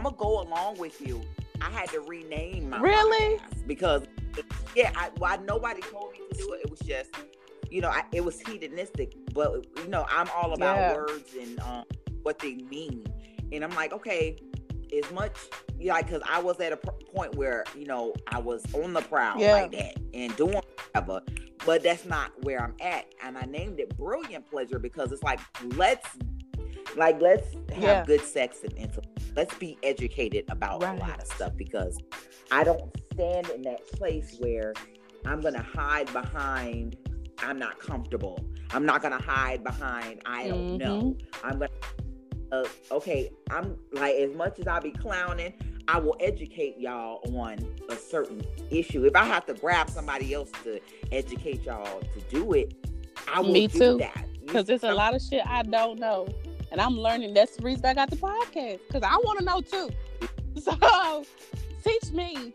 I'm gonna go along with you. I had to rename my Really? podcast because yeah, I, why nobody told me to do it. It was just you know, I, it was hedonistic, but you know, I'm all about Yeah. words and um, what they mean, and I'm like, okay, as much yeah, like because I was at a point where you know I was on the prowl Yeah. like that and doing whatever, but that's not where I'm at, and I named it Brilliant Pleasure because it's like let's like let's have Yeah. good sex and intimacy. Let's be educated about a lot of stuff because I don't stand in that place where I'm gonna hide behind I'm not comfortable. I'm not gonna hide behind I don't know. I'm gonna uh, okay, I'm like as much as I be clowning, I will educate y'all on a certain issue. If I have to grab somebody else to educate y'all to do it, I will Me do too. that. Because there's a lot of shit I don't know. And I'm learning. That's the reason I got the podcast. Because I want to know too. So teach me.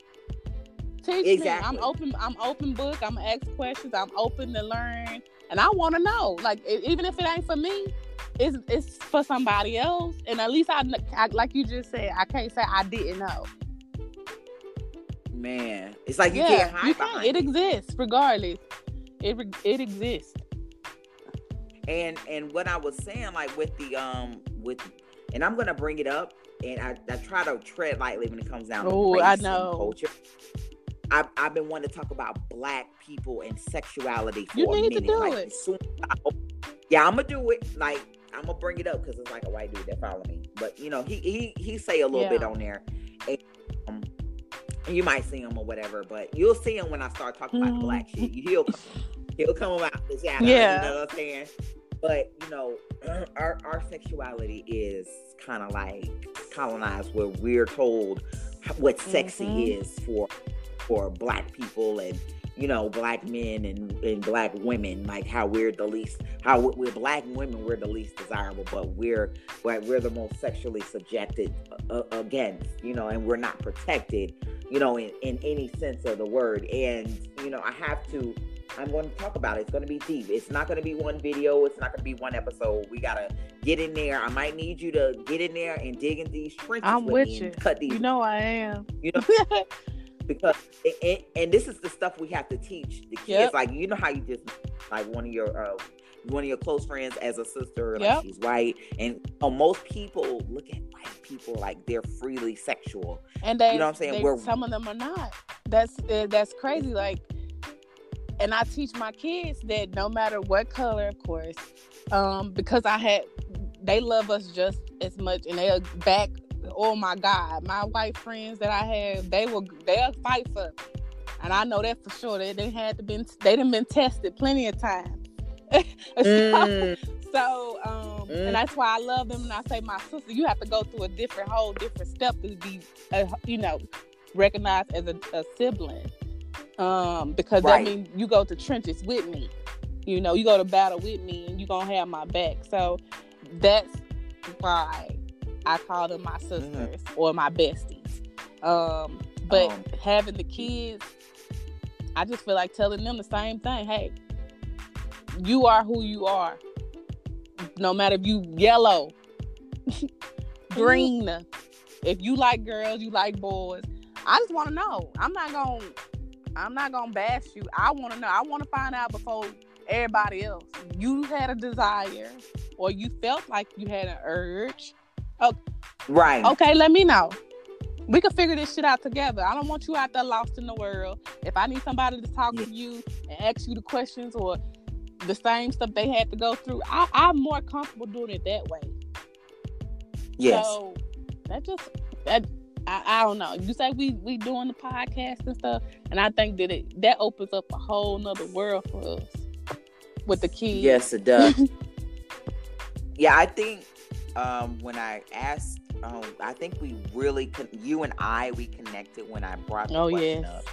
Teach Exactly. me. I'm open. I'm open book. I'm ask questions. I'm open to learn. And I want to know. Like even if it ain't for me, it's it's for somebody else. And at least I, I like you just said, I can't say I didn't know. Man, it's like you yeah, can't hide you behind can't. It exists regardless. It re- it exists. And and what I was saying, like with the um with, and I'm gonna bring it up, and I, I try to tread lightly when it comes down to Oh, race I and know. culture. I've, I've been wanting to talk about black people and sexuality for You a need to minute. do like, it. soon I yeah, I'm gonna do it. Like I'm gonna bring it up because it's like a white dude that follow me. But you know, he he he say a little Yeah. bit on there. And, um, you might see him or whatever, but you'll see him when I start talking about black shit. He'll come, he'll come about this yeah, Yeah. You know what I'm saying? But you know, our our sexuality is kind of like colonized, where we're told what sexy Mhm. is for for black people and you know black men and, and black women like how we're the least how we- we're black women we're the least desirable but we're we're, we're the most sexually subjected uh, against you know and we're not protected you know in, in any sense of the word and you know i have to i'm going to talk about it it's going to be deep it's not going to be one video it's not going to be one episode we gotta get in there i might need you to get in there and dig in these trenches I'm with, you. and cut these You know I am. you know because and, and this is the stuff we have to teach the kids Yep. like you know how you just like one of your uh one of your close friends as a sister like Yep. she's white and uh, most people look at white people like they're freely sexual and they, You know what I'm saying? they- We're- some of them are not. That's uh, that's crazy. Like, and I teach my kids that no matter what color, of course, um, because I had they love us just as much, and they'll back. Oh my God, my white friends that I have, they will they'll fight for, me. and I know that for sure. They they had to been they done been tested plenty of times. so, Mm, so, um, Mm. and that's why I love them. And I say, my sister, you have to go through a different, whole different step to be, uh, you know, recognized as a, a sibling. Um, because Right. that means you go to trenches with me. You know, you go to battle with me, and you gonna have my back. So that's why I call them my sisters or my besties. Um, but Um, having the kids, I just feel like telling them the same thing. Hey, you are who you are. No matter if you yellow, green, if you like girls, you like boys. I just want to know. I'm not gonna. I'm not gonna bash you. I want to know. I want to find out before everybody else. You had a desire, or you felt like you had an urge. Oh, right Okay, let me know. We can figure this shit out together. I don't want you out there lost in the world. If I need somebody to talk to you and ask you the questions or the same stuff they had to go through, I, I'm more comfortable doing it that way. yes So that just that I, I don't know. You say we we doing the podcast and stuff, and I think that it that opens up a whole nother world for us with the kids. yes it does yeah i think um when i asked um i think we really con- you and i we connected when i brought the Oh, question yes. up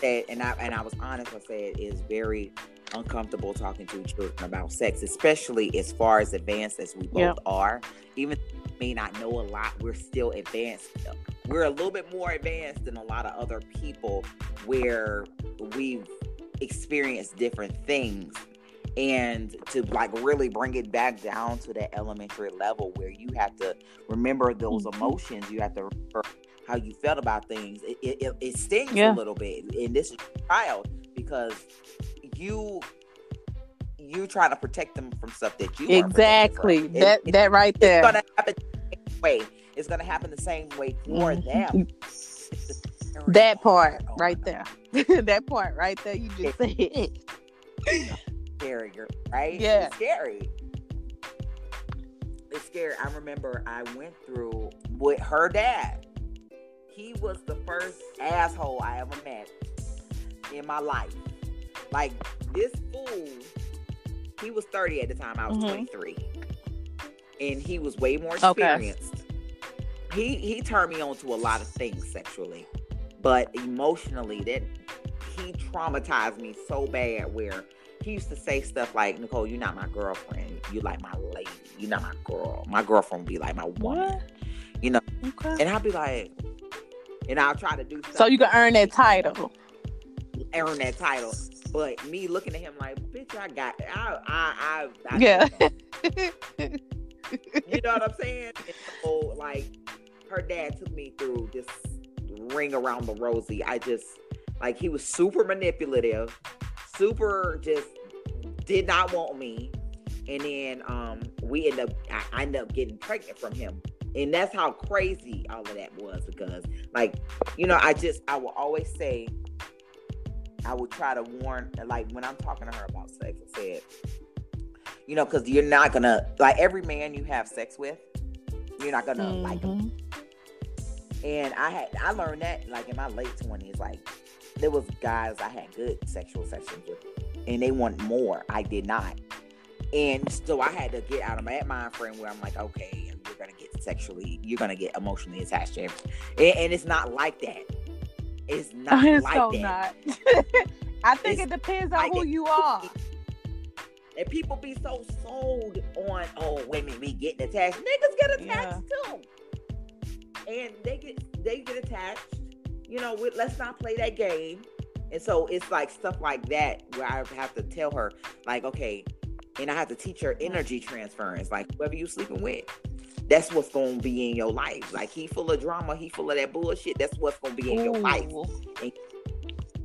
said, and I and I was honest. I said it's very uncomfortable talking to children about sex, especially as far as advanced as we both Yeah. are. Even may not know a lot, we're still advanced. We're a little bit more advanced than a lot of other people, where we've experienced different things. and to like really bring it back down to that elementary level where you have to remember those Mhm. emotions you have to remember how you felt about things it, it, it- it stings Yeah. a little bit and this is child because you you trying to protect them from stuff that you. Exactly. It- that it- that right it's there. gonna happen the same way it's gonna happen the same way for Mhm. them That part Oh, right there. that part right there. You just said it. scary, right? Yeah. It's scary. It's scary. I remember I went through with her dad. He was the first asshole I ever met in my life. Like this fool, he was 30 at the time. I was Mhm. 23. And he was way more Okay. experienced. He he turned me on to a lot of things sexually. But emotionally, that he traumatized me so bad where he used to say stuff like, Nicole, you're not my girlfriend. You like my lady. You're not my girl. My girlfriend would be like my woman. What? You know, Okay. And I'll be like, and I'll try to do stuff So you can earn that title. earn that title. But me looking at him like, bitch, I got I I I, I Yeah. you know what I'm saying? And so like her dad took me through this ring around the rosy. I just like he was super manipulative, super just did not want me. And then um we end up I, I ended up getting pregnant from him. And that's how crazy all of that was because like, you know, I just I will always say I would try to warn like when I'm talking to her about sex, I said, you know, because you're not gonna like every man you have sex with, you're not gonna like him. Mhm. And I had I learned that like in my late twenties, like there was guys I had good sexual sessions with, and they want more. I did not, and so I had to get out of that mind frame where I'm like, okay, you're gonna get sexually, you're gonna get emotionally attached to him, and, and it's not like that. It's not it's like so that. not. I think It's it depends on like who it- you are. And people be so sold on, oh, women be getting attached. Niggas get attached too. And they get they get attached. You know, with, let's not play that game. And so it's like stuff like that where I have to tell her, like, okay, and I have to teach her energy transference, like whoever you sleeping with. That's what's gonna be in your life. Like he full of drama, he full of that bullshit. That's what's gonna be in your life. Ooh.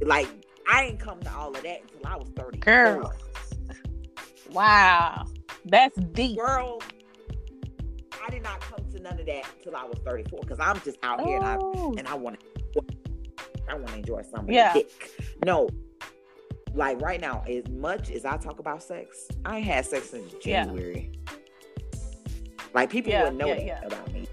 Like I ain't come to all of that until I was 30. Girl. Wow. That's deep. girl, I did not come to none of that until I was 34 because I'm just out here and I Oh. and I want to I want to enjoy somebody's Yeah. dick. No, like right now, as much as I talk about sex, I ain't had sex since Yeah. Like people Yeah, wouldn't know yeah, that yeah. about me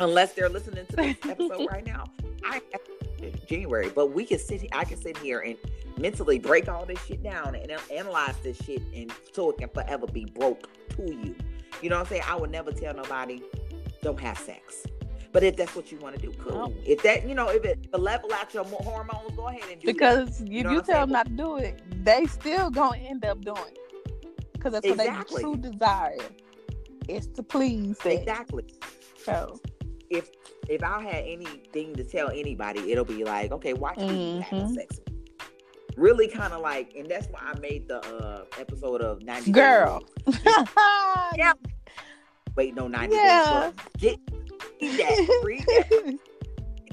unless they're listening to this episode right now. I ain't had sex since January, but we can sit. I can sit here and mentally break all this shit down and analyze this shit, and so it can forever be broke to you. You know what I'm saying? I would never tell nobody don't have sex. But if that's what you want to do, cool. Oh. If that, you know, if it to level out your hormones, go ahead and do that. Because if you, know I'm tell saying? them not to do it, they still gonna end up doing it. Because that's what they true desire is to please them. exactly. So If if I had anything to tell anybody, it'll be like, okay, watch me having Mhm. sex. Really, kind of like, and that's why I made the uh episode of ninety. Girl. Yeah. Wait, no, ninety. Yeah. Days Get that. Read that.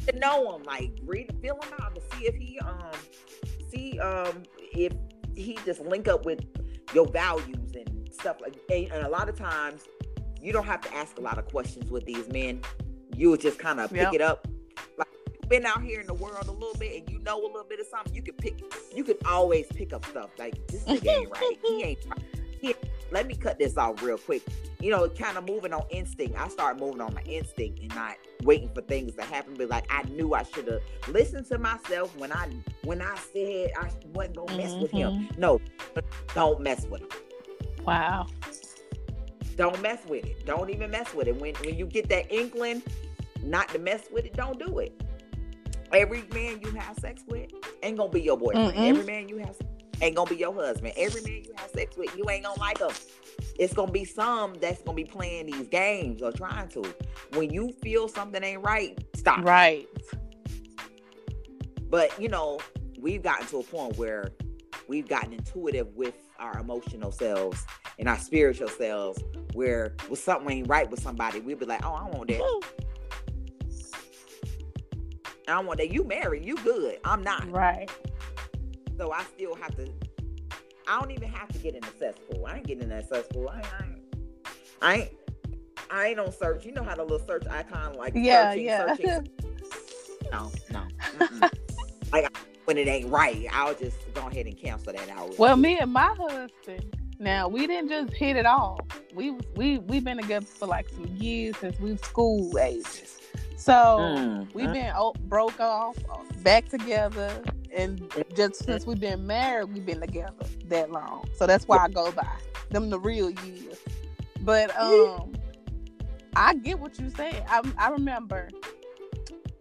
to know him, like read, feel him out to see if he um see um if he just link up with your values and stuff like. And a lot of times, you don't have to ask a lot of questions with these men. You would just kind of pick Yep. it up. Like you've been out here in the world a little bit, and you know a little bit of something. You can pick. You can always pick up stuff like this nigga ain't right. He ain't. right. He ain't- let me cut this off real quick. You know, kind of moving on instinct. I start moving on my instinct and not waiting for things to happen. But like I knew I should have listened to myself when I when I said I wasn't gonna mess with him. Mm-hmm. No, don't mess with him. wow. Don't mess with it. Don't even mess with it. When when you get that inkling not to mess with it, don't do it. Every man you have sex with ain't gonna be your boyfriend. Mm-mm. Every man you have ain't gonna be your husband. Every man you have sex with, you ain't gonna like them. It's gonna be some that's gonna be playing these games or trying to. When you feel something ain't right, stop. Right. But you know, we've gotten to a point where we've gotten intuitive with our emotional selves and our spiritual selves where with something ain't right with somebody, we'd be like, oh, I want that. I want that. You married, you good. I'm not. Right. So I still have to. I don't even have to get in the cesspool. I ain't getting in that cesspool. I ain't. I ain't. I ain't, I ain't on search. You know how the little search icon like Yeah, searching, yeah. searching. No, no. When it ain't right, I'll just go ahead and cancel that out. Well, me and my husband, now we didn't just hit it off. We we we've been together for like some years since we was school ages. So Mm, we've mm. been broke off, back together, and just since we've been married, we've been together that long. So that's why I go by them the real years. But um, I get what you say. I I remember.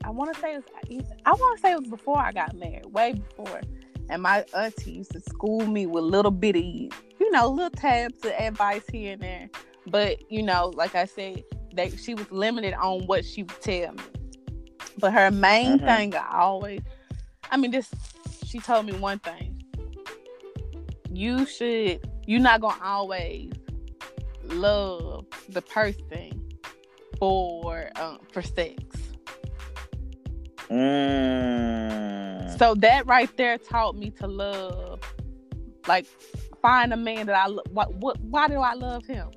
I want to say it was, I want to say it was before I got married, way before. And my auntie used to school me with little bitty, you know, little tabs of advice here and there. But you know, like I said, they she was limited on what she would tell me. But her main Mhm. thing, I always, I mean, this she told me one thing. You should, you're not gonna always love the person for um, for sex. Mm. So that right there taught me to love, like find a man that I lo- what what why do I love him?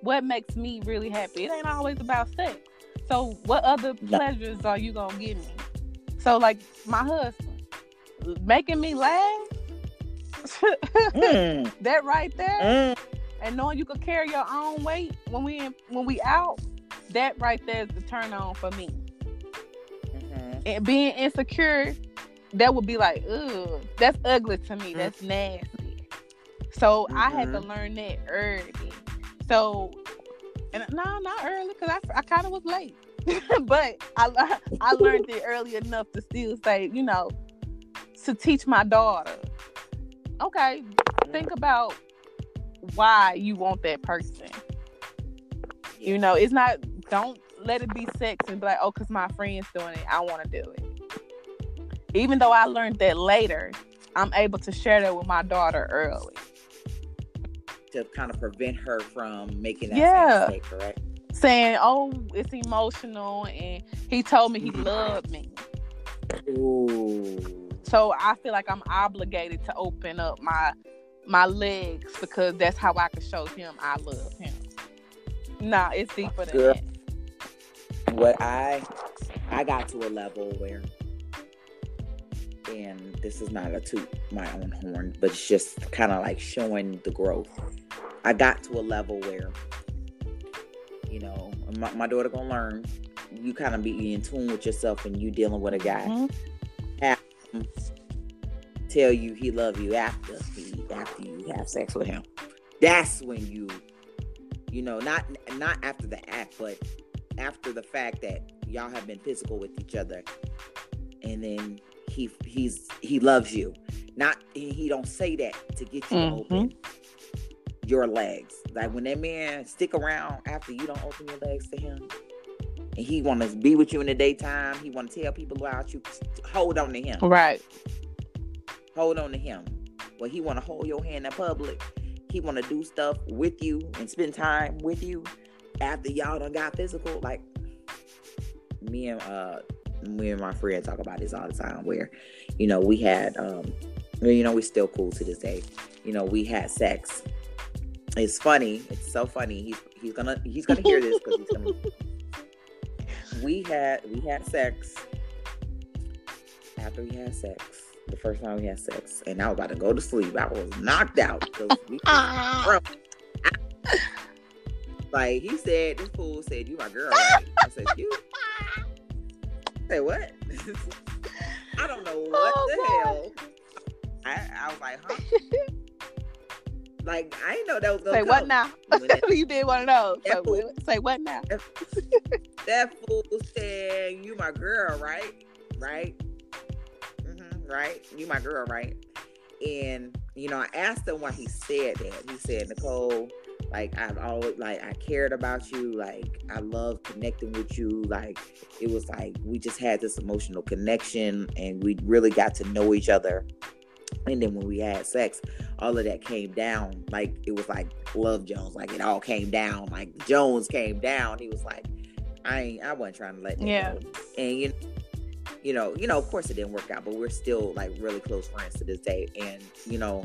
What makes me really happy? It ain't always about sex. So what other pleasures are you gonna give me? So like my husband making me laugh. Mm, that right there, mm. and knowing you could carry your own weight when we in, when we out, that right there is the turn on for me. And being insecure, that would be like, ugh, that's ugly to me. That's mm-hmm. nasty. So I had to Mhm. learn that early. So, and uh, no, not early because I, I kind of was late, but I I learned it early enough to still say, you know, to teach my daughter. Okay, think mm-hmm. about why you want that person. You know, it's not. Don't let it be sex and be like, oh, cause my friend's doing it, I want to do it. Even though I learned that later, I'm able to share that with my daughter early. to kind of prevent her from making that Yeah. mistake, correct? Saying, oh, it's emotional, and he told me he mm-hmm. loved me. Ooh. So I feel like I'm obligated to open up my my legs because that's how I can show him I love him. Nah, it's deeper than Girl. that. What I I got to a level where and this is not a toot my own horn, but it's just kind of like showing the growth. I got to a level where you know, my, my daughter gonna learn. You kind of be in tune with yourself and you dealing with a guy. Mhm. Tell you he love you after he after you have sex with him. That's when you, you know, not not after the act, but after the fact that y'all have been physical with each other, and then he he's he loves you. Not he don't say that to get you to mm-hmm. open your legs. Like when that man stick around after you don't open your legs to him, and he want to be with you in the daytime. He want to tell people about you. Hold on to him. Right. Hold on to him. Well, he want to hold your hand in public. He want to do stuff with you and spend time with you after y'all done got physical. Like me and uh me and my friend talk about this all the time. Where you know we had um you know we still cool to this day. You know we had sex. It's funny. It's so funny. He's he's gonna he's gonna hear this because he's gonna. We had we had sex after we had sex. The first time we had sex, and I was about to go to sleep. I was knocked out because we like he said. This fool said, "You my girl." Right? I said, "You." Say what? I don't know what Oh, the God. hell. I, I was like, huh? like I didn't know that was gonna Say what now? That- you did want to know. That So, fool- say what now? that fool said, "You my girl, right? Right? hmm right? You my girl, right?" And you know, I asked him why he said that. He said, "Nicole, like I've always like I cared about you. Like I love connecting with you. Like it was like we just had this emotional connection, and we really got to know each other." And then when we had sex, all of that came down. Like it was like Love Jones. Like it all came down. Like Jones came down. He was like, I ain't I wasn't trying to let that Yeah. go. And you you know, you know, of course it didn't work out, but we're still like really close friends to this day. And you know,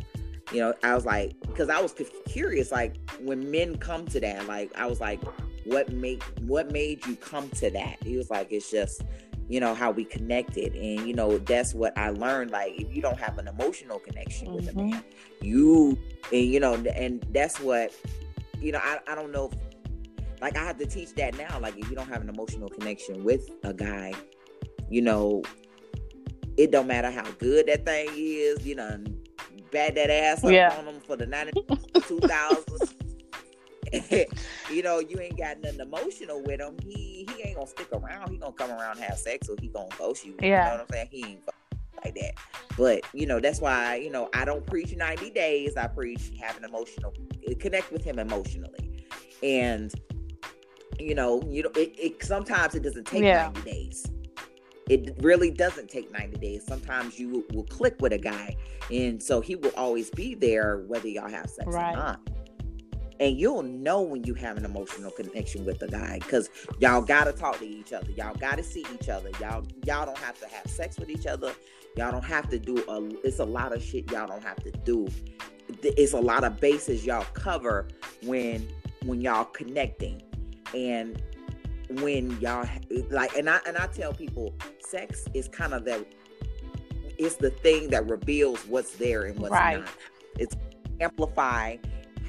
you know, I was like, because I was curious, like when men come to that, like I was like, what made what made you come to that? He was like, it's just, you know, how we connected, and you know, that's what I learned. Like, if you don't have an emotional connection with a Mhm. man, you, and you know, and that's what, you know, I I don't know. If, like I have to teach that now. Like if you don't have an emotional connection with a guy, you know, it don't matter how good that thing is. You know, bad that ass up Yeah. on them for the 90, 2000s. you know, you ain't got nothing emotional with him. He he ain't gonna stick around. He gonna come around have sex, or he gonna ghost you. You Yeah. know what I'm saying? He ain't like that. But you know, that's why you know I don't preach 90 days. I preach having emotional uh, connect with him emotionally, and you know, you know, it, it sometimes it doesn't take Yeah. 90 days. It really doesn't take 90 days. Sometimes you will, click with a guy, and so he will always be there whether y'all have sex Right. or not. And you'll know when you have an emotional connection with the guy because y'all gotta talk to each other. Y'all gotta see each other. Y'all y'all don't have to have sex with each other. Y'all don't have to do a. It's a lot of shit y'all don't have to do. It's a lot of bases y'all cover when when y'all connecting, and when y'all like. And I and I tell people, sex is kind of that. It's the thing that reveals what's there and what's Right. not. It's amplify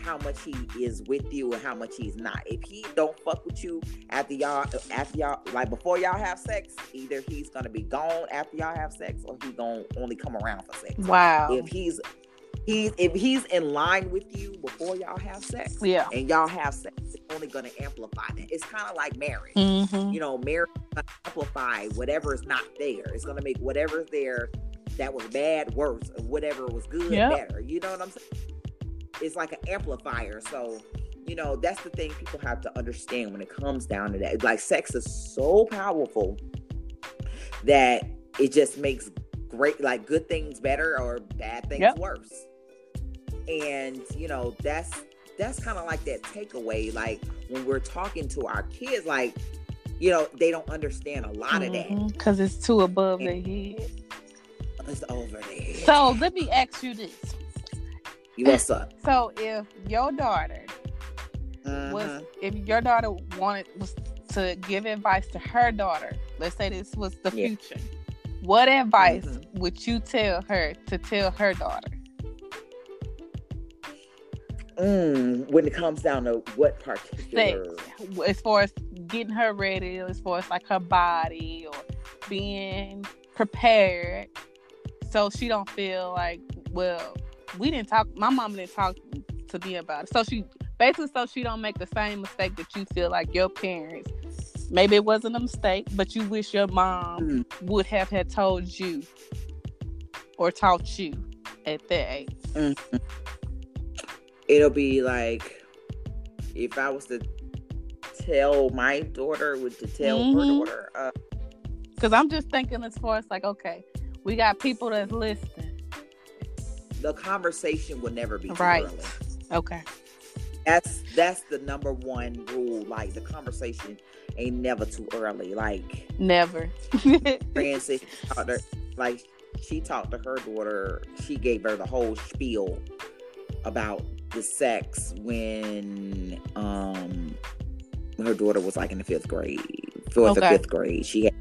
how much he is with you and how much he's not. If he don't fuck with you after y'all after y'all like before y'all have sex, either he's gonna be gone after y'all have sex or he's gonna only come around for sex. Wow. If he's he's if he's in line with you before y'all have sex yeah. and y'all have sex, it's only gonna amplify that. It's kind of like marriage. Mm-hmm. You know, marriage amplify whatever is not there. It's gonna make whatever's there that was bad worse, and whatever was good Yep. better. You know what I'm saying? It's like an amplifier. So, you know, that's the thing people have to understand when it comes down to that. Like sex is so powerful that it just makes great like good things better or bad things Yep. worse. And, you know, that's that's kind of like that takeaway like when we're talking to our kids like you know they don't understand a lot of that Because it's too above their head. it's over there So let me ask you this. what's up So if your daughter was Mhm. if your daughter wanted was to give advice to her daughter, let's say this was the Yeah. future, what advice Mhm. would you tell her to tell her daughter? Mm, when it comes down to what particular Sex, as far as getting her ready, as far as like her body or being prepared, so she don't feel like, well, we didn't talk. My mom didn't talk to me about it, so she basically so she don't make the same mistake that you feel like your parents. Maybe it wasn't a mistake, but you wish your mom Mm. would have had told you or taught you at that age. Mhm. It'll be like if i was to tell my daughter would to tell her Mhm. daughter uh, Because I'm just thinking as far as like, okay, we got people that's listening. the conversation will never be Right. early. Okay. that's that's the number one rule like the conversation ain't never too early like Never. Francis, she like she talked to her daughter. She gave her the whole spiel about the sex when um her daughter was like in the fifth grade, fourth or fifth grade. She had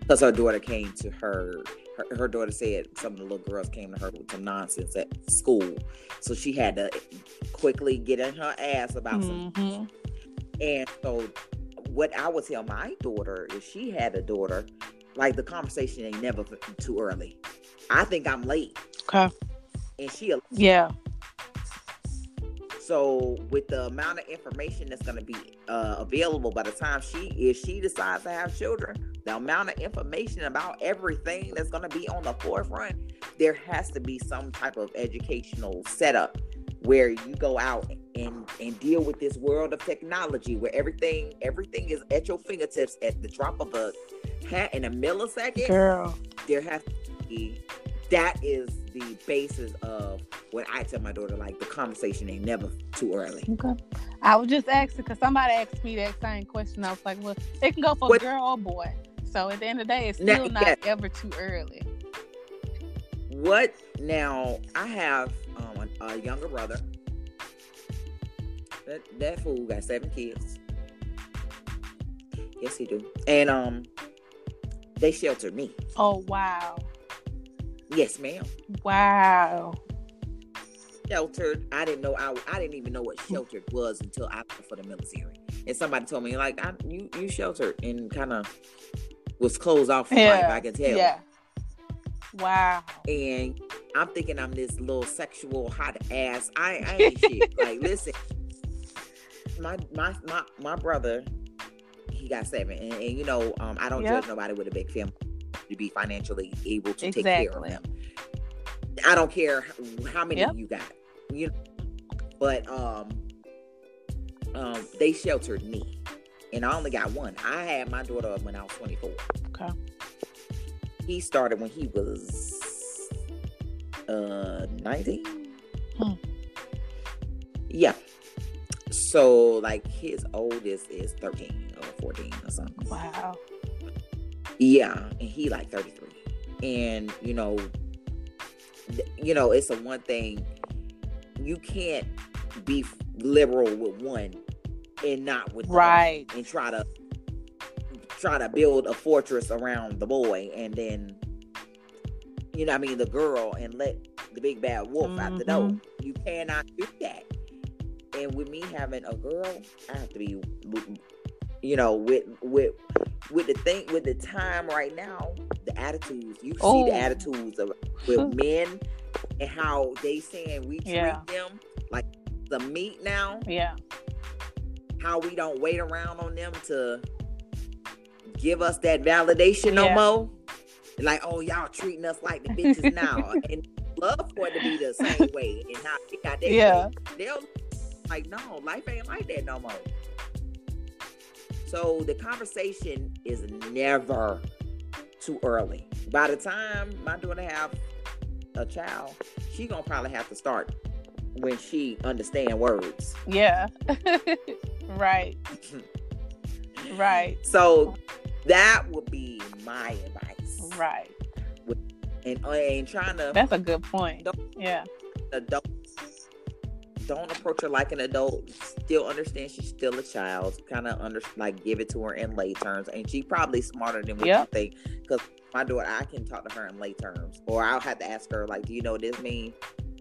because her daughter came to her, her. Her daughter said some of the little girls came to her with some nonsense at school, so she had to quickly get in her ass about some hmm and so, what I would tell my daughter if she had a daughter, like the conversation ain't never too early. I think I'm late, Okay. and she. Yeah. So, with the amount of information that's going to be uh, available by the time she, if she decides to have children, the amount of information about everything that's going to be on the forefront, there has to be some type of educational setup where you go out and and deal with this world of technology where everything everything is at your fingertips at the drop of a hat in a millisecond Girl. there has to be that is the basis of what I tell my daughter. Like the conversation ain't never too early. Okay. I was just asking because somebody asked me that same question. I was like, well, it can go for What- girl or boy. So at the end of the day, it's Now, still not yes. ever too early. What now? I have um, a, a younger brother. That that fool got seven kids. Yes, he do. And um, they sheltered me. Oh wow, Yes, ma'am. wow. Sheltered. I didn't know. I I didn't even know what sheltered was until after for the military. And somebody told me like, I, you you sheltered and kind of was closed off from life. I can tell. Yeah. Wow. and I'm thinking I'm this little sexual hot ass. I, I ain't shit. Like, listen, my my my my brother, he got seven, and, and you know, um, I don't Yep. judge nobody with a big family to be financially able to take care of Exactly. them. I don't care how many Yep. you got, you know, but um, um, they sheltered me, and I only got one. I had my daughter when I was 24 Okay. he started when he was uh 19 Hmm. yeah so like his oldest is 13 or 14 or something Wow. Yeah and he like 33 and you know th- you know it's a one thing you can't be f- liberal with one and not with Right. and try to try to build a fortress around the boy and then you know I mean the girl and let the big bad wolf out the door. Mhm. You cannot do that. And with me having a girl, I have to be you know with with with the thing with the time right now, the attitudes you see Oh. the attitudes of with men and how they saying we treat Yeah. them like the meat now Yeah. how we don't wait around on them to give us that validation no more. Like, oh, y'all treating us like the bitches now, and love for it to be the same way, and how they got that. Yeah. they'll like, no, life ain't like that no more. So the conversation is never too early. By the time my daughter have a child, she gonna probably have to start when she understand words. Yeah. right. Right. So that would be my advice. Right. And and trying to That's a good point. Yeah. adult don't approach her like an adult. Still understand she's still a child. Kind of under like give it to her in lay terms, and she probably smarter than what Yep. you think. Because my daughter, I can talk to her in lay terms, or I'll have to ask her like, "Do you know what this mean?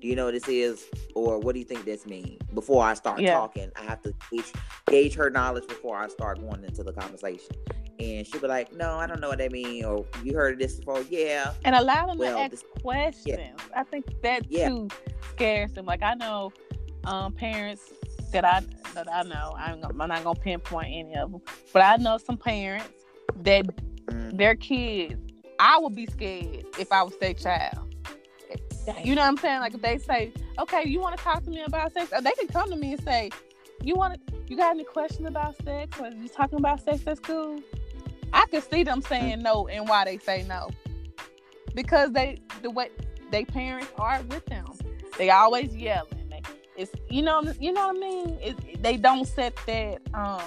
Do you know what this is, or what do you think this mean?" Before I start Yeah. talking, I have to gauge, gauge her knowledge before I start going into the conversation. And she'll be like, "No, I don't know what that mean," or "You heard of this before?" Yeah, And allow them Well, to ask this- questions. I think that Yeah. too scares them. Like I know um, parents that I that I know. I'm, I'm not gonna pinpoint any of them, but I know some parents that Mm. their kids. I would be scared if I was their child. You know what I'm saying? Like if they say, "Okay, you want to talk to me about sex?" Or they can come to me and say, "You want to? You got any questions about sex? Or you talking about sex? That's cool." I could see them saying no and why they say no, because they the way they parents are with them. They always yelling. It's you know you know what I mean. It, they don't set that um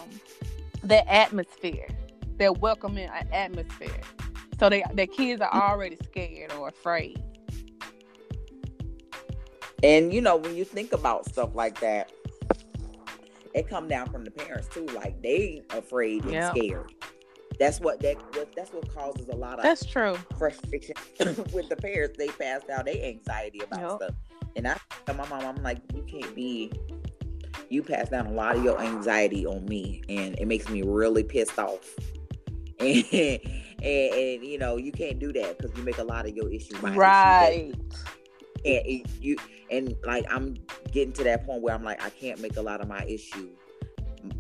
that atmosphere, that welcoming atmosphere. So they their kids are already scared or afraid. And you know, when you think about stuff like that, it come down from the parents too. Like they afraid and Yeah. scared. That's what that what, that's what causes a lot of That's true. frustration with the parents. They pass down their anxiety about Yep. stuff. And I tell my mom, I'm like, you can't be you pass down a lot of your anxiety on me and it makes me really pissed off. And and, and you know, you can't do that because you make a lot of your issue my issue. That- Right. and it, you and like I'm getting to that point where I'm like I can't make a lot of my issue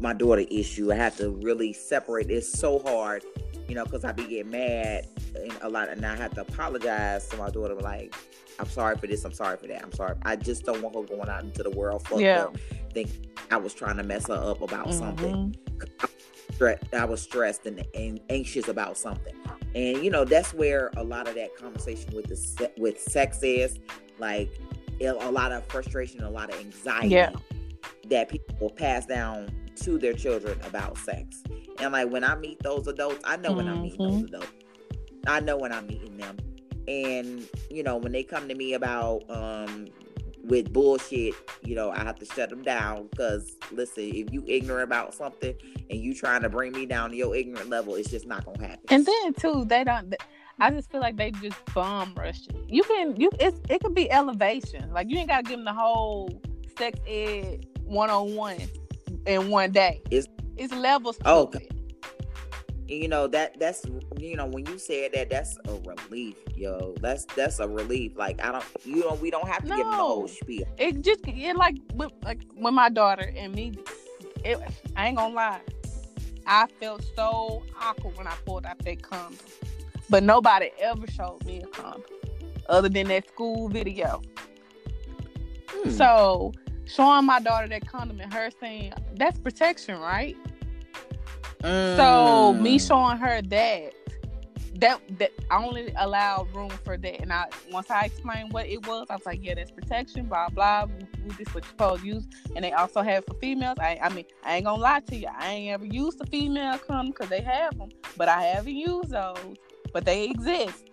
my daughter issue. I have to really separate. It's so hard, you know, because I be getting mad and a lot, and I have to apologize to my daughter. Like, I'm sorry for this. I'm sorry for that. I'm sorry. I just don't want her going out into the world fucked Yeah. up. Think I was trying to mess her up about something. Mhm. I was stressed and, and anxious about something. And you know, that's where a lot of that conversation with the with sex is like a lot of frustration, a lot of anxiety yeah. that people will pass down to their children about sex. And like when I meet those adults, I know when I'm meeting those mm-hmm. adults. I know when I'm meeting them. And you know, when they come to me about um with bullshit, you know, I have to shut them down because listen, if you ignorant about something and you trying to bring me down to your ignorant level, it's just not gonna happen. And then too, they don't. I just feel like they just bum rush you. You can you it's it could be elevation. Like you ain't gotta give them the whole sex ed one on one in one day. It's it's levels. Oh, okay you know that that's you know when you said that that's a relief yo that's that's a relief like i don't you know we don't have to no. give them the whole spiel it just it like with, like when my daughter and me it, i ain't gonna lie i felt so awkward when i pulled out that condom but nobody ever showed me a condom other than that school video hmm. so showing my daughter that condom and her saying that's protection right Mm. So me mm. showing her that that that I only allowed room for that, and I once I explained what it was, I was like, yeah, that's protection, blah blah. we This what you supposed to use, and they also have for females. I I mean, I ain't gonna lie to you, I ain't ever used a female condom because they have them, but I haven't used those, but they exist.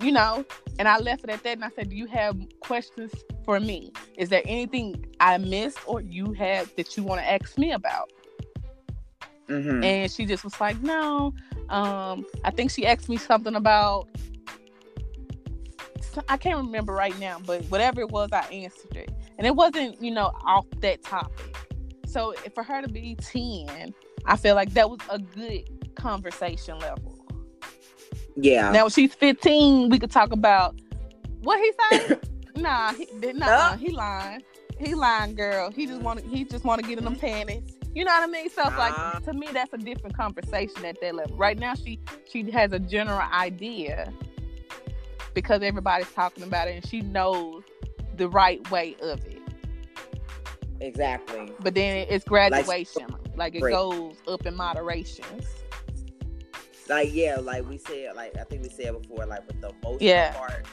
You know, and I left it at that, and I said, do you have questions for me? Is there anything I missed or you have that you want to ask me about? Mm-hmm. And she just was like, no. Um, I think she asked me something about I can't remember right now, but whatever it was, I answered it. And it wasn't, you know, off that topic. So for her to be 10, I feel like that was a good conversation level. Yeah. Now she's 15, we could talk about what he said. nah, he, nah, he lying. He lying, girl. He just want to. He just want to get in them panties. You know what I mean? So like uh-huh. to me, that's a different conversation at that level. Right now, she she has a general idea because everybody's talking about it, and she knows the right way of it. Exactly. But then it's graduation. Like, like it goes up in moderations. Like yeah, like we said, like I think we said before, like with the emotional yeah. part,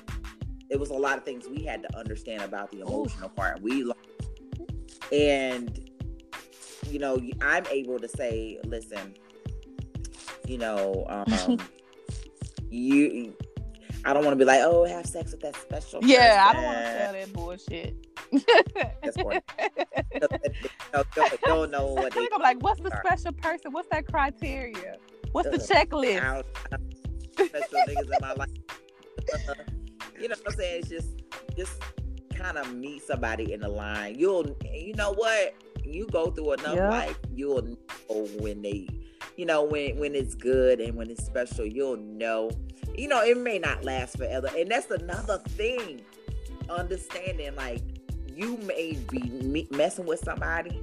it was a lot of things we had to understand about the emotional part. We and you know, I'm able to say, listen, you know, um, you, I don't want to be like, oh, have sex with that special. Yeah, person. I don't want to tell that bullshit. That's don't, don't know what they. I'm like, what's the special person? What's that criteria? What's the checklist? I special niggas in my life. You know what I'm saying? It's just, just kind of meet somebody in the line. You'll, you know what? you go through enough yeah. life, you'll know when they, you know, when when it's good and when it's special, you'll know. You know, it may not last forever, and that's another thing. Understanding, like, you may be messing with somebody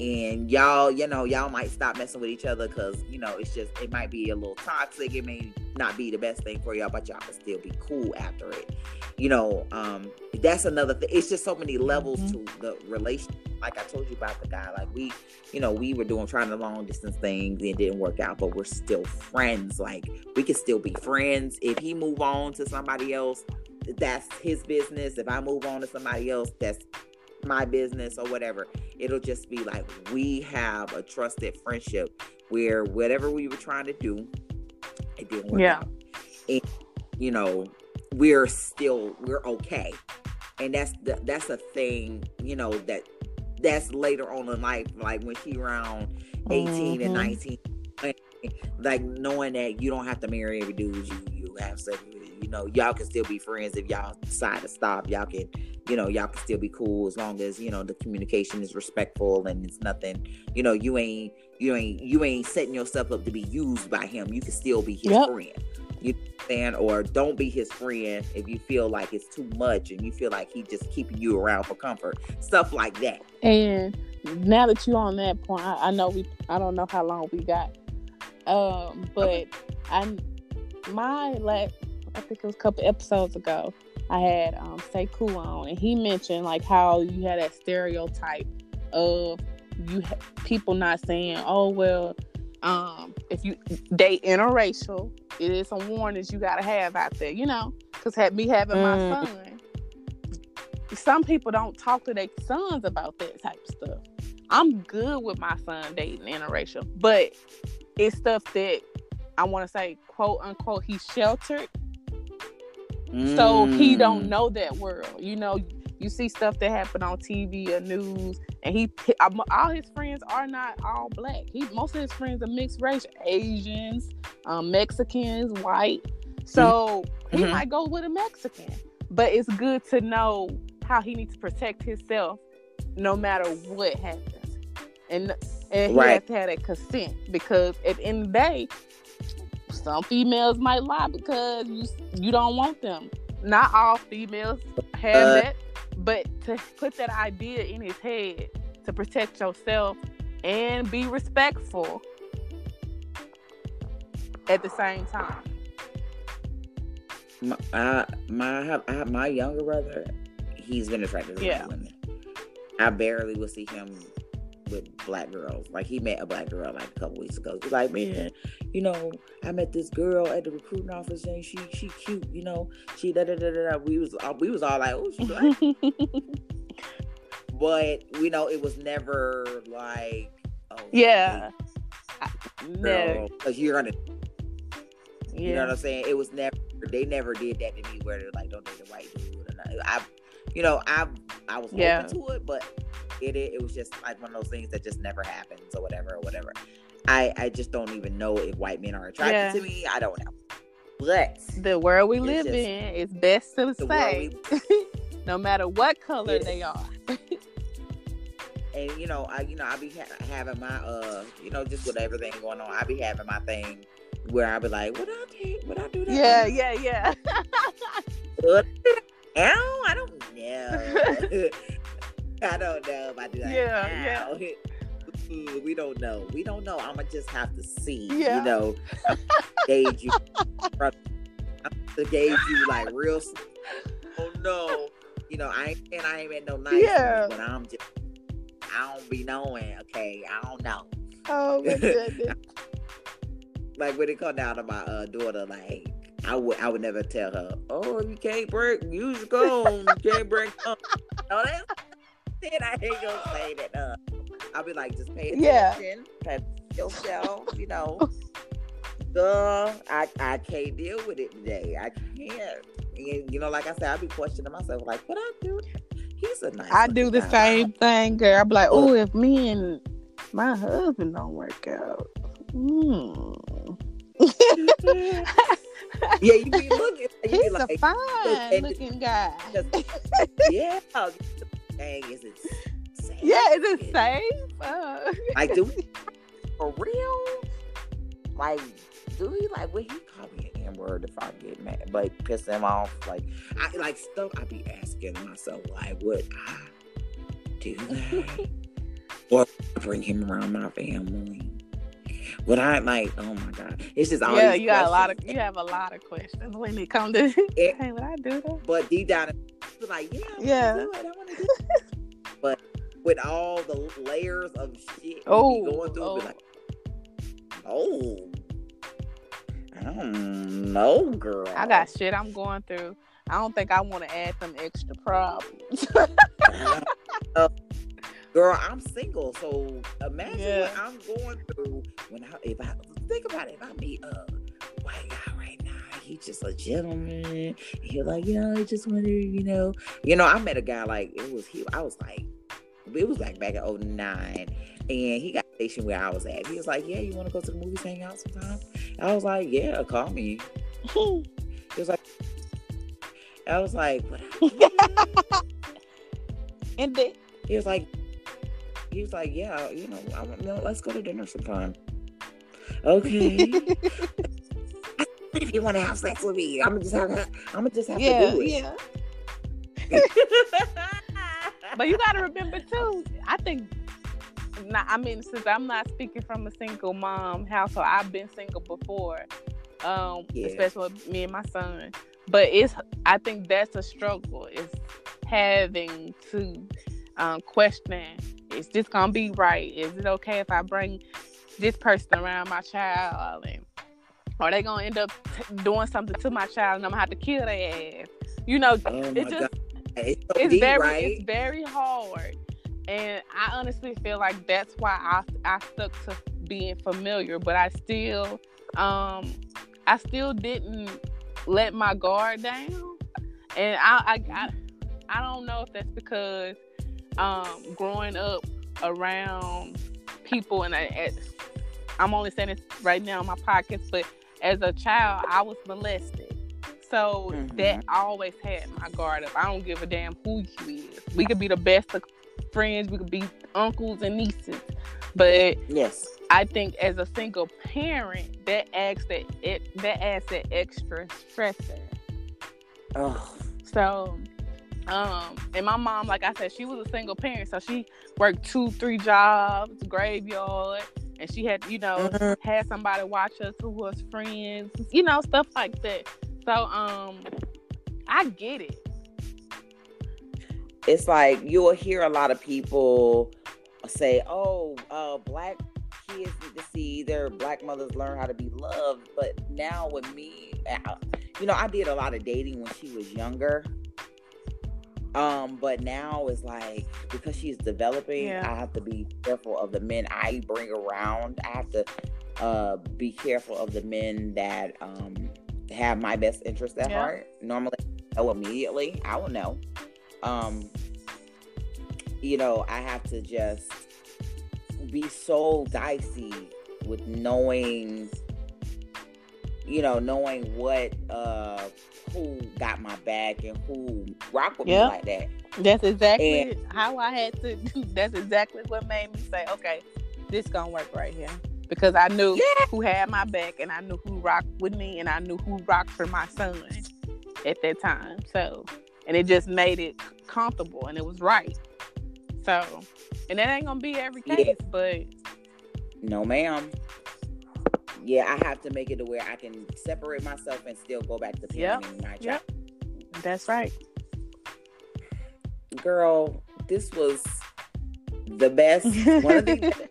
and y'all you know y'all might stop messing with each other because you know it's just it might be a little toxic. It may not be the best thing for y'all but y'all can still be cool after it. You know um that's another thing it's just so many levels mm-hmm. to the relation like i told you about the guy like we you know we were doing trying the long distance things and it didn't work out but we're still friends like we can still be friends. If he move on to somebody else that's his business. If i move on to somebody else that's my business or whatever. It'll just be like we have a trusted friendship where whatever we were trying to do, it didn't work yeah. out. And, you know, we're still we're okay. And that's the, that's a thing, you know, that that's later on in life, like when she around 18 mm-hmm. and 19 like knowing that you don't have to marry every dude you you have sex with. You know, y'all can still be friends if y'all decide to stop. Y'all can you know, y'all can still be cool as long as, you know, the communication is respectful and it's nothing, you know, you ain't you ain't you ain't setting yourself up to be used by him. You can still be his yep. friend. You understand? Or don't be his friend if you feel like it's too much and you feel like he just keeping you around for comfort. Stuff like that. And now that you're on that point, I, I know we I don't know how long we got. Um, but. I my like I think it was a couple episodes ago. I had um, Sekou on, and he mentioned like how you had that stereotype of you ha- people not saying, oh well, um, if you date interracial, it is some warnings you gotta have out there, you know, because had me having mm. my son, some people don't talk to their sons about that type of stuff. I'm good with my son dating interracial, but it's stuff that I want to say, quote unquote, he's sheltered, mm. so he don't mm. know that world. You know, you see stuff that happen on TV or news, and he all his friends are not all black. He most of his friends are mixed race, Asians, um, Mexicans, white. So mm-hmm. he might go with a Mexican, but it's good to know how he needs to protect himself no matter what happens. And and he right. has to have that consent because at the end of the day, some females might lie because you you don't want them. Not all females have uh, that, but to put that idea in his head to protect yourself and be respectful at the same time. My, I, my, I have, I have my younger brother he's been attracted to yeah. women. I barely will see him with black girls. Like he met a black girl like a couple weeks ago. He's like, man, you know, I met this girl at the recruiting office and she she cute, you know, she da da da da. We was uh, we was all like, oh, she black. but you know, it was never like, oh, yeah, no, because you're gonna, yeah. you know what I'm saying. It was never. They never did that to me where they're like, don't date a white dude. I you know, I I was yeah. open to it, but it, it it was just like one of those things that just never happens or whatever or whatever. I I just don't even know if white men are attracted yeah. to me. I don't know. But the world we live just, in is best to say, we, no matter what color they are. and you know, I you know I be ha- having my uh, you know, just with everything going on, I be having my thing where I be like, would I take, would I do that? Yeah, yeah, yeah. I don't know. I don't know if I do that. Yeah, now. yeah. we don't know. We don't know. I'ma just have to see. Yeah. You know, gauge you. to gauge you like real. Oh no. You know, I ain't and I ain't met no nice yeah. but I'm just I don't be knowing. Okay, I don't know. Oh my goodness. like when it come down to my uh, daughter, like I would I would never tell her, oh, you can't break, your comb, you can't break. No, that's it. I ain't gonna say that. Uh, I'll be like, just pay attention, yeah. yourself, you know. Duh, I I can't deal with it today. I can't. And, you know, like I said, I'll be questioning myself, like, what I do? He's a nice. I do the guy. same thing, girl. I be like, oh, if me and my husband don't work out. Hmm. yeah, you be looking. You He's be like, a fine looking guy. yeah, dang, is it safe? Yeah, is it safe? Uh. Like, do we for real? Like, do he like? Would he call me an N word if I get mad, but piss him off? Like, I like stuff. I be asking myself, like, would I do that, or bring him around my family? But I like, oh my god, it's just all. Yeah, you got a lot of you have a lot of questions when it comes to. It, hey, would I do that? But deep down, like, yeah, I yeah. I want to do it. but with all the layers of shit oh, going through, oh. like, oh, I don't know, girl. I got shit I'm going through. I don't think I want to add some extra problems. girl, I'm single, so imagine yeah. what I'm going through when I if I think about it, if I meet a white guy right now, he's just a gentleman. He's like, you know, I just wonder, you know, you know, I met a guy like it was he. I was like, it was like back in 09 and he got stationed where I was at. He was like, yeah, you want to go to the movies, hang out sometime? I was like, yeah, call me. he was like, I was like, what? and then he was like, he was like, "Yeah, you know, I, you know let's go to dinner sometime." Okay. if you want to have sex with me, I'm gonna just have to, I'm gonna just have yeah, to do it. Yeah. but you got to remember too. I think. Not, I mean, since I'm not speaking from a single mom household, I've been single before, um, yeah. especially with me and my son. But it's, I think that's a struggle. Is having to um, question Is this gonna be right? Is it okay if I bring this person around my child? And are they gonna end up t- doing something to my child and I'm gonna have to kill their ass? You know, Oh it just God. It's, it's deep, very right? it's very hard and i honestly feel like that's why i i stuck to being familiar but i still um i still didn't let my guard down and i i i, I don't know if that's because um growing up around people and I, at, i'm only saying this right now in my pockets, but as a child i was molested so Mhm. that always had my guard up. I don't give a damn who you is. We could be the best of friends. We could be uncles and nieces. But yes. I think as a single parent, that adds that it that adds that extra stressor. Oh, So, um, and my mom, like I said, she was a single parent, so she worked two, three jobs, graveyard, and she had, you know, Mhm. had somebody watch us who was friends, you know, stuff like that. So, um, I get it. it's like you'll hear a lot of people say, "Oh, uh, black kids need to see their black mothers learn how to be loved." But now with me, you know, I did a lot of dating when she was younger. Um, but now it's like because she's developing, Yeah. I have to be careful of the men I bring around. I have to uh be careful of the men that um have my best interest at Yeah. heart. Normally, know immediately. I will know. Um, you know, I have to just be so dicey with knowing, you know, knowing what uh who got my back and who rock with Yeah. me like that. That's exactly how I had to. That's exactly what made me say, okay, this gonna work right here because I knew Yeah. who had my back and I knew who rocked with me and I knew who rocked for my son at that time. So, and it just made it comfortable and it was right. So, and that ain't gonna be every Yeah. case, but No, ma'am. Yeah, I have to make it to where I can separate myself and still go back to Yep. parenting my child. Yep. that's right. Girl, this was the best one of the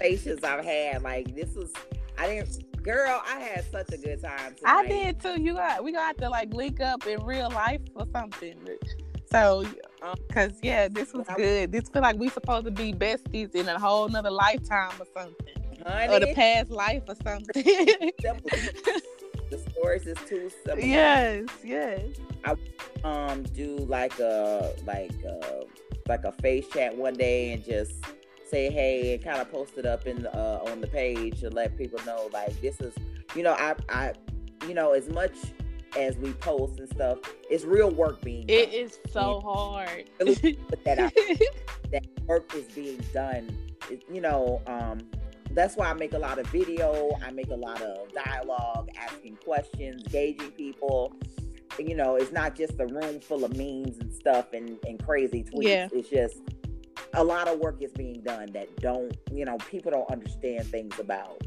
best I've had. Like this was I didn't girl, I had such a good time tonight. I did too. You got we got to like link up in real life or something. So, Um, cause yeah, this was good. This feel like we supposed to be besties in a whole nother lifetime or something, Honey, or the past life or something. the stories is too simple. yes, yes. I um, do like a like a like a face chat one day and just say hey and kind of post it up in the, uh, on the page to let people know like this is you know I I you know as much as we post and stuff it's real work being It done. is so hard. Really put that out that work is being done It- you know um that's why I make a lot of video. I make a lot of dialogue, asking questions, gauging people. You know, it's not just a room full of memes and stuff and, and crazy tweets. Yeah. It's just a lot of work is being done that don't, you know, people don't understand things about,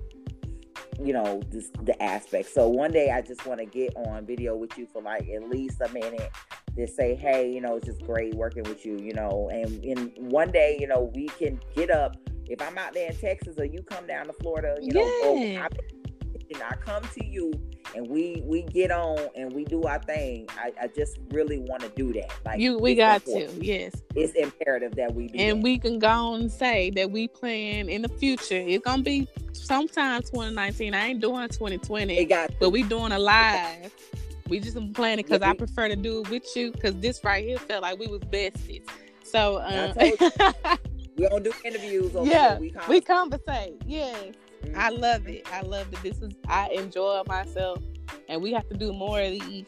you know, this, the aspect. So one day I just want to get on video with you for like at least a minute to say, hey, you know, it's just great working with you, you know, and in one day, you know, we can get up. If I'm out there in Texas or you come down to Florida, you know, or I, and I come to you and we we get on and we do our thing. I, I just really want to do that. Like you, we got to, yes. It's imperative that we do. and that. we can go on and say that we plan in the future. It's gonna be sometime 2019. I ain't doing 2020, it got but we doing a live. We just planning because Yeah, I prefer to do it with you because this right here felt like we was besties. So um, I we don't do interviews. Over Yeah, here. we, we conversate. conversate. Yes, Mhm. I love it. I love that this is. I enjoy myself, and we have to do more of these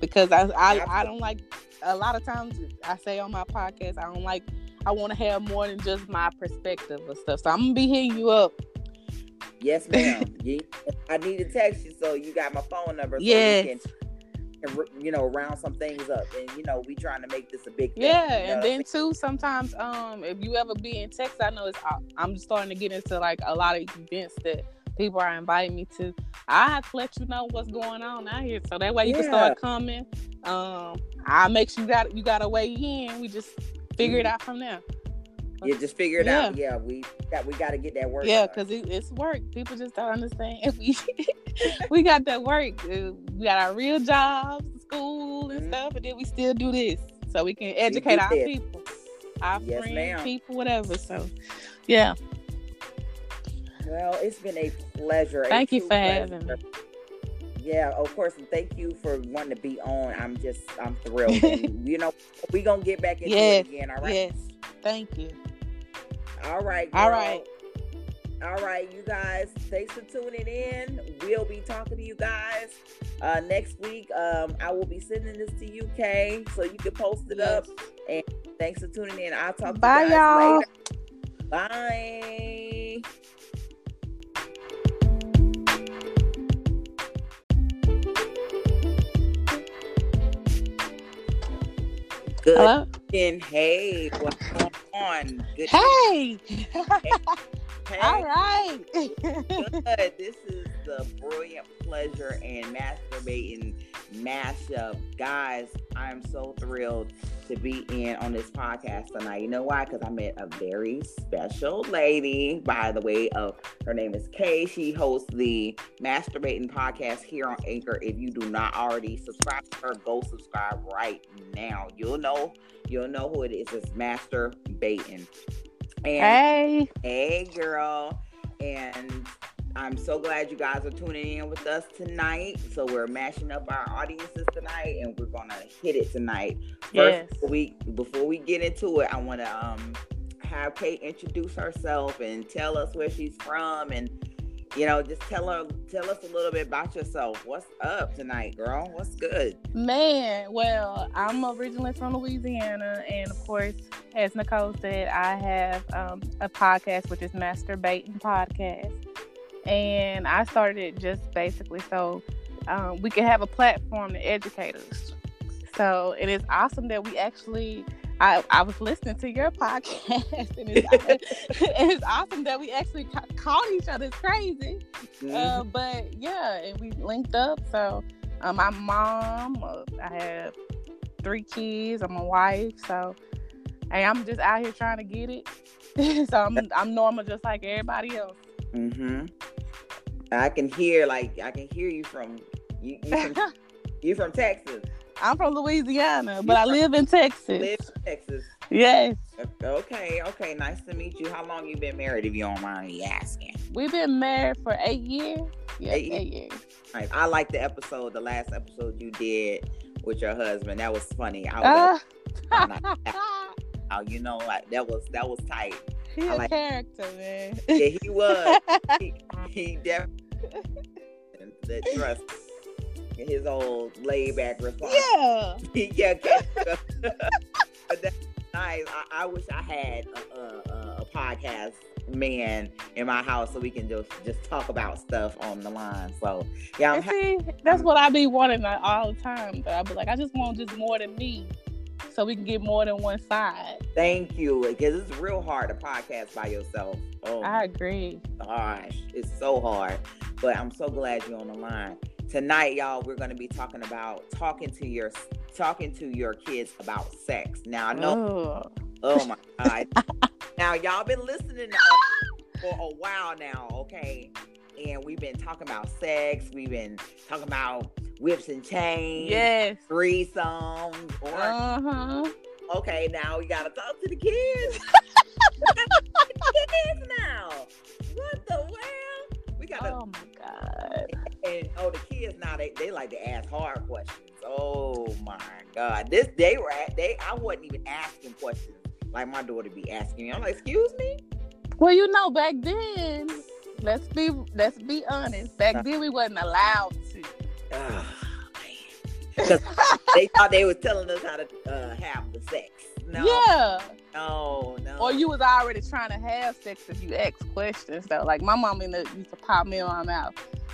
because I I, I don't like. A lot of times I say on my podcast I don't like. I want to have more than just my perspective of stuff. So I'm gonna be hitting you up. Yes, ma'am. I need to text you so you got my phone number. So Yes. You can, can, you know, round some things up, and you know, we trying to make this a big thing. Yeah, you know and what I then too, sometimes um, if you ever be in Texas, I know it's. I- I'm just starting to get into like a lot of events that people are inviting me to. I have to let you know what's going on out here, so that way you can start coming. Um, I'll make sure you got you got to weigh in. We just figure it out from there. You just figure it Yeah. out. Yeah, we got we got to get that work. Yeah, because it, it's work. People just don't understand. If We we got that work. Uh, We got our real jobs, school and Mhm. stuff, and then we still do this so we can educate our this. people, our Yes, friends, ma'am. people, whatever. So, yeah. Well, it's been a pleasure. a Thank you true for having me. Yeah, of course, and thank you for wanting to be on. I'm just, I'm thrilled. and, you know, we gonna get back into Yes, it again. All right. Yes. Thank you. All right. All girl. right. All right, you guys. Thanks for tuning in. We'll be talking to you guys uh, next week. Um, I will be sending this to UK so you can post it up. And Thanks for tuning in. I'll talk to Bye, you guys y'all. later. Bye. Good Hello. evening. Hey, what's going on? Good Hey. Hey. All right. good. This is the brilliant pleasure and masturbating mashup, guys. I'm so thrilled to be in on this podcast tonight. You know why? Because I met a very special lady. By the way, of her name is Kay. She hosts the masturbating podcast here on Anchor. If you do not already subscribe to her, go subscribe right now. You'll know. You'll know who it is. It's masturbating. And hey. Hey, girl. And I'm so glad you guys are tuning in with us tonight. So we're mashing up our audiences tonight and we're gonna hit it tonight. First, Yes. before we before we get into it, I wanna um have Kate introduce herself and tell us where she's from and you know, just tell her tell us a little bit about yourself. What's up tonight, girl? What's good? Man, well, I'm originally from Louisiana, and of course, as Nicole said, I have um, a podcast which is Masturbating Podcast, and I started it just basically so um, we can have a platform to educate us. So it is awesome that we actually. I, I was listening to your podcast, and it's, and it's awesome that we actually ca- called each other. It's crazy. Mm-hmm. Uh, but yeah, and we linked up. So um, I'm mom. Uh, I have three kids. I'm a wife. So hey, I'm just out here trying to get it. so I'm I'm normal, just like everybody else. Mm-hmm. I can hear like I can hear you from you, you from you from Texas. I'm from Louisiana, but I from- live in Texas. Live in Texas. Yes, Okay, okay. Nice to meet you. How long you been married, if you don't mind me asking? we've been married for eight years. Yeah, Eight eight, years. Right. I like the episode, the last episode you did with your husband. That was funny. I was Ah. like, oh, you know, like that was that was tight. He I a like- character, man. Yeah, he was. he, he definitely that trust. His old laid back response. yeah. yeah, but that's nice. I, I wish I had a, a, a podcast man in my house so we can just just talk about stuff on the line. So yeah, I'm ha- see, that's what I be wanting like, all the time. But I be like, I just want just more than me, so we can get more than one side. thank you because it's real hard to podcast by yourself. Oh I agree. gosh, it's so hard. But I'm so glad you're on the line tonight, y'all. We're going to be talking about talking to your talking to your kids about sex. Now I know. Ugh. Oh my god. now y'all been listening for a while now, okay? And we've been talking about sex. We've been talking about whips and chains, Yes. threesomes, or Uh huh. okay, now we gotta talk to the kids. We gotta talk to the kids now. What the world? We gotta Oh my god. and oh the kids now they, they like to ask hard questions. Oh my god. This they were at they I wasn't even asking questions like my daughter be asking me. I'm like, excuse me? Well, you know, back then, let's be let's be honest. Back then, we wasn't allowed to. Oh. They thought they were telling us how to uh, have the sex. No, Yeah. no, no. Or you was already trying to have sex if you asked questions. though. like my mom used to pop me in my mouth.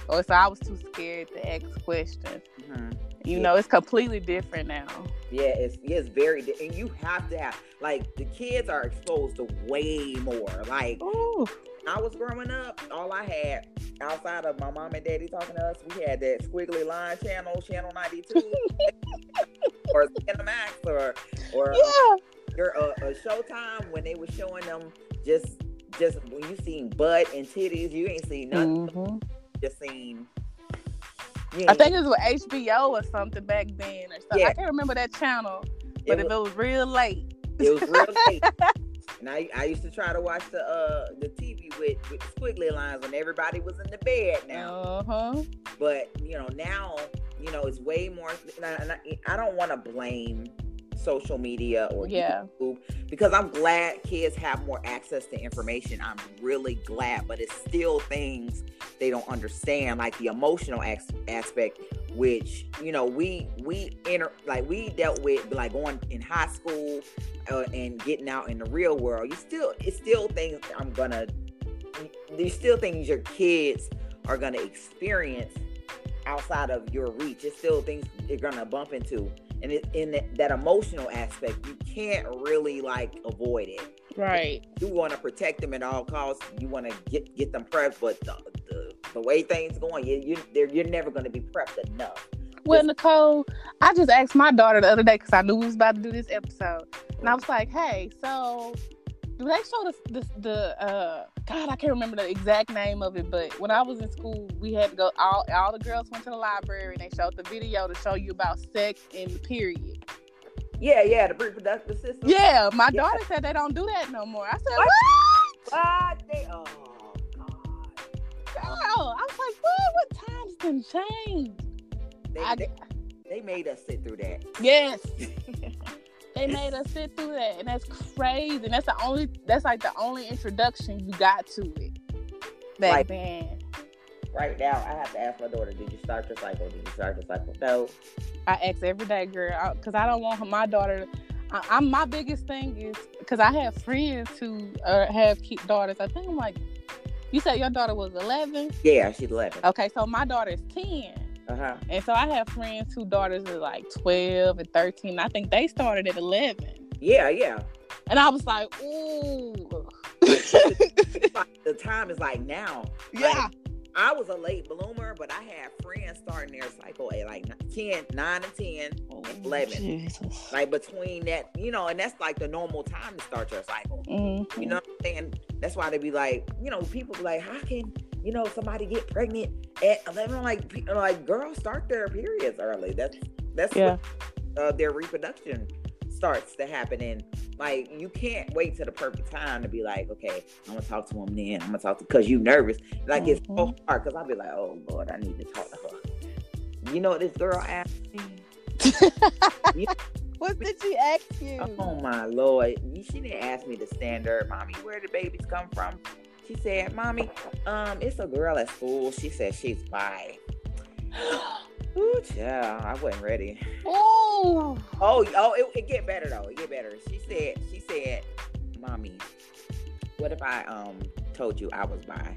Or so I was too scared to ask questions. Mhm. You Yeah. know, it's completely different now. Yeah, it's yeah, it's very di- and you have to have like the kids are exposed to way more. Like Ooh. I was growing up, all I had outside of my mom and daddy talking to us, we had that squiggly line channel, channel ninety two, or Cinemax, or or Yeah. your uh, uh, Showtime when they were showing them just just when you seen butt and titties, you ain't seen nothing. Mm-hmm. Just seen. I think it was with HBO or something back then or something. Yeah. I can't remember that channel, but it if was, it was real late, it was real late. and I, I used to try to watch the uh the TV with with squiggly lines when everybody was in the bed now. Uh-huh. But you know now you know it's way more. And I, and I, I don't want to blame social media or yeah. YouTube because I'm glad kids have more access to information. I'm really glad, but it's still things they don't understand, like the emotional as- aspect, which you know we we enter like we dealt with like going in high school uh, and getting out in the real world. You still it's still things I'm gonna. There's still things your kids are gonna experience outside of your reach. It's still things you're gonna bump into and it, in that, that emotional aspect, you can't really like avoid it. Right. You want to protect them at all costs. You want to get get them prepped, but the the, the way things going, you you you're never going to be prepped enough. Well, Nicole, I just asked my daughter the other day because I knew we was about to do this episode, and I mm. was like, "Hey, so do they show the the, the uh God, I can't remember the exact name of it, but when I was in school, we had to go. All all the girls went to the library and they showed the video to show you about sex and the period. Yeah, yeah, the reproductive system. Yeah, my yeah. daughter said they don't do that no more. I said what? What? They, oh God. Girl, I was like, what? What times been changed? They, I, they, they made us sit through that. Yes. They made us sit through that, and that's crazy. And that's the only that's like the only introduction you got to it back like, then. Right now, I have to ask my daughter, "Did you start your cycle? Did you start your cycle?" No. I ask every day, girl, because I don't want my daughter. I, am my biggest thing is because I have friends who uh, have daughters. I think I'm like, you said your daughter was 11. Yeah, she's 11. Okay, so my daughter is 10. Uh-huh. And so I have friends whose daughters are like 12 and 13. I think they started at 11. Yeah, yeah. And I was like, ooh. the time is like now. Yeah. Like, I was a late bloomer, but I had friends starting their cycle at like 10, 9 and 10 oh, 11. Jesus. Like between that, you know, and that's like the normal time to start your cycle. Mm-hmm. You know what I'm saying? That's why they be like, you know, people be like, how can you know, somebody get pregnant at 11. Like, like girls start their periods early. That's that's yeah. What, uh, their reproduction starts to happen. And like, you can't wait to the perfect time to be like, okay, I'm gonna talk to him then. I'm gonna talk to because you nervous. Like, mm-hmm. it's so mm-hmm. hard because I'll be like, oh Lord, I need to talk to her. You know what this girl asked me? what did she ask you? Oh my lord, she didn't ask me the standard, mommy. Where the babies come from? She said, "Mommy, um, it's a girl at school. She said she's bi." Ooh, yeah, I wasn't ready. Oh, oh, oh! It, it get better though. It get better. She said, she said, "Mommy, what if I um told you I was bi?"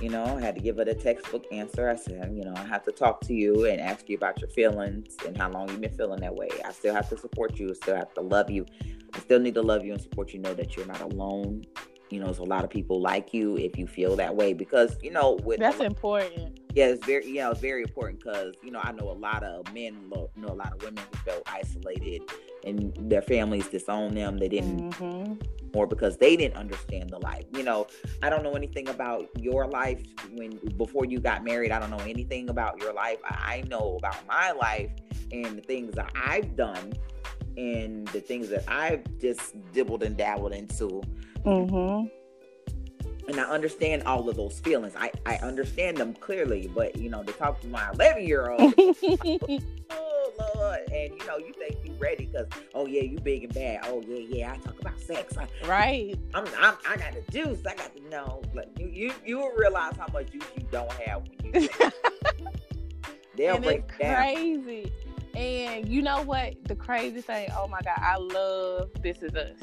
You know, I had to give her the textbook answer. I said, you know, I have to talk to you and ask you about your feelings and how long you've been feeling that way. I still have to support you. I still have to love you. I still need to love you and support you. Know that you're not alone you know, there's a lot of people like you if you feel that way because you know with that's important. Yeah, it's very yeah, it's very important because you know I know a lot of men know a lot of women who felt isolated and their families disowned them. They didn't mm-hmm. more because they didn't understand the life. You know, I don't know anything about your life when before you got married. I don't know anything about your life. I know about my life and the things that I've done and the things that I've just dibbled and dabbled into Mm-hmm. And I understand all of those feelings. I, I understand them clearly, but you know, to talk to my 11 year old, oh Lord, and you know, you think you ready because oh yeah, you big and bad. Oh yeah, yeah, I talk about sex. I, right. I'm, I'm, i got the juice. I got to know. Like you, you, you will realize how much juice you don't have when you. They'll and break it's down. crazy. And you know what? The crazy thing. Oh my God, I love This Is Us.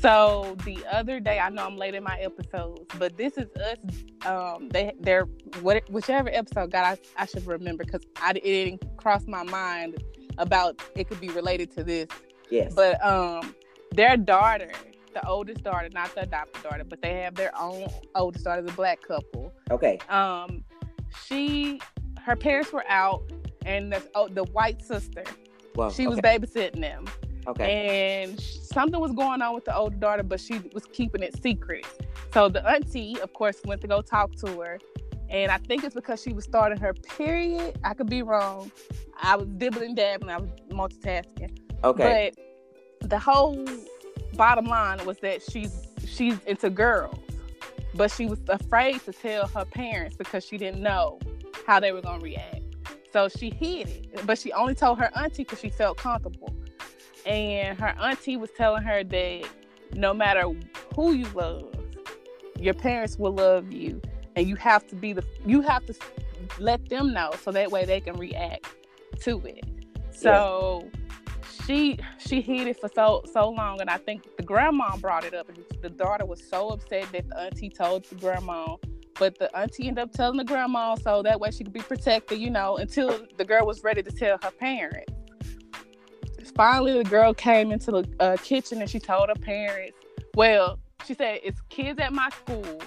So the other day, I know I'm late in my episodes, but this is us. Um, they they're what whichever episode God I, I should remember because I it didn't cross my mind about it could be related to this. Yes. But um, their daughter, the oldest daughter, not the adopted daughter, but they have their own oldest daughter, the black couple. Okay. Um, she, her parents were out, and the oh, the white sister, well, she was babysitting them Okay. And something was going on with the older daughter, but she was keeping it secret. So the auntie, of course, went to go talk to her. And I think it's because she was starting her period. I could be wrong. I was dibbling dabbling. I was multitasking. Okay. But the whole bottom line was that she's she's into girls, but she was afraid to tell her parents because she didn't know how they were gonna react. So she hid it, but she only told her auntie because she felt comfortable. And her auntie was telling her that no matter who you love, your parents will love you, and you have to be the you have to let them know so that way they can react to it. So. Yeah. she she hid it for so so long. And i think the grandma brought it up. And the daughter was so upset that the auntie told the grandma. But the auntie ended up telling the grandma so that way she could be protected you know until the girl was ready to tell her parents finally the girl came into the uh, kitchen and she told her parents well she said it's kids at my school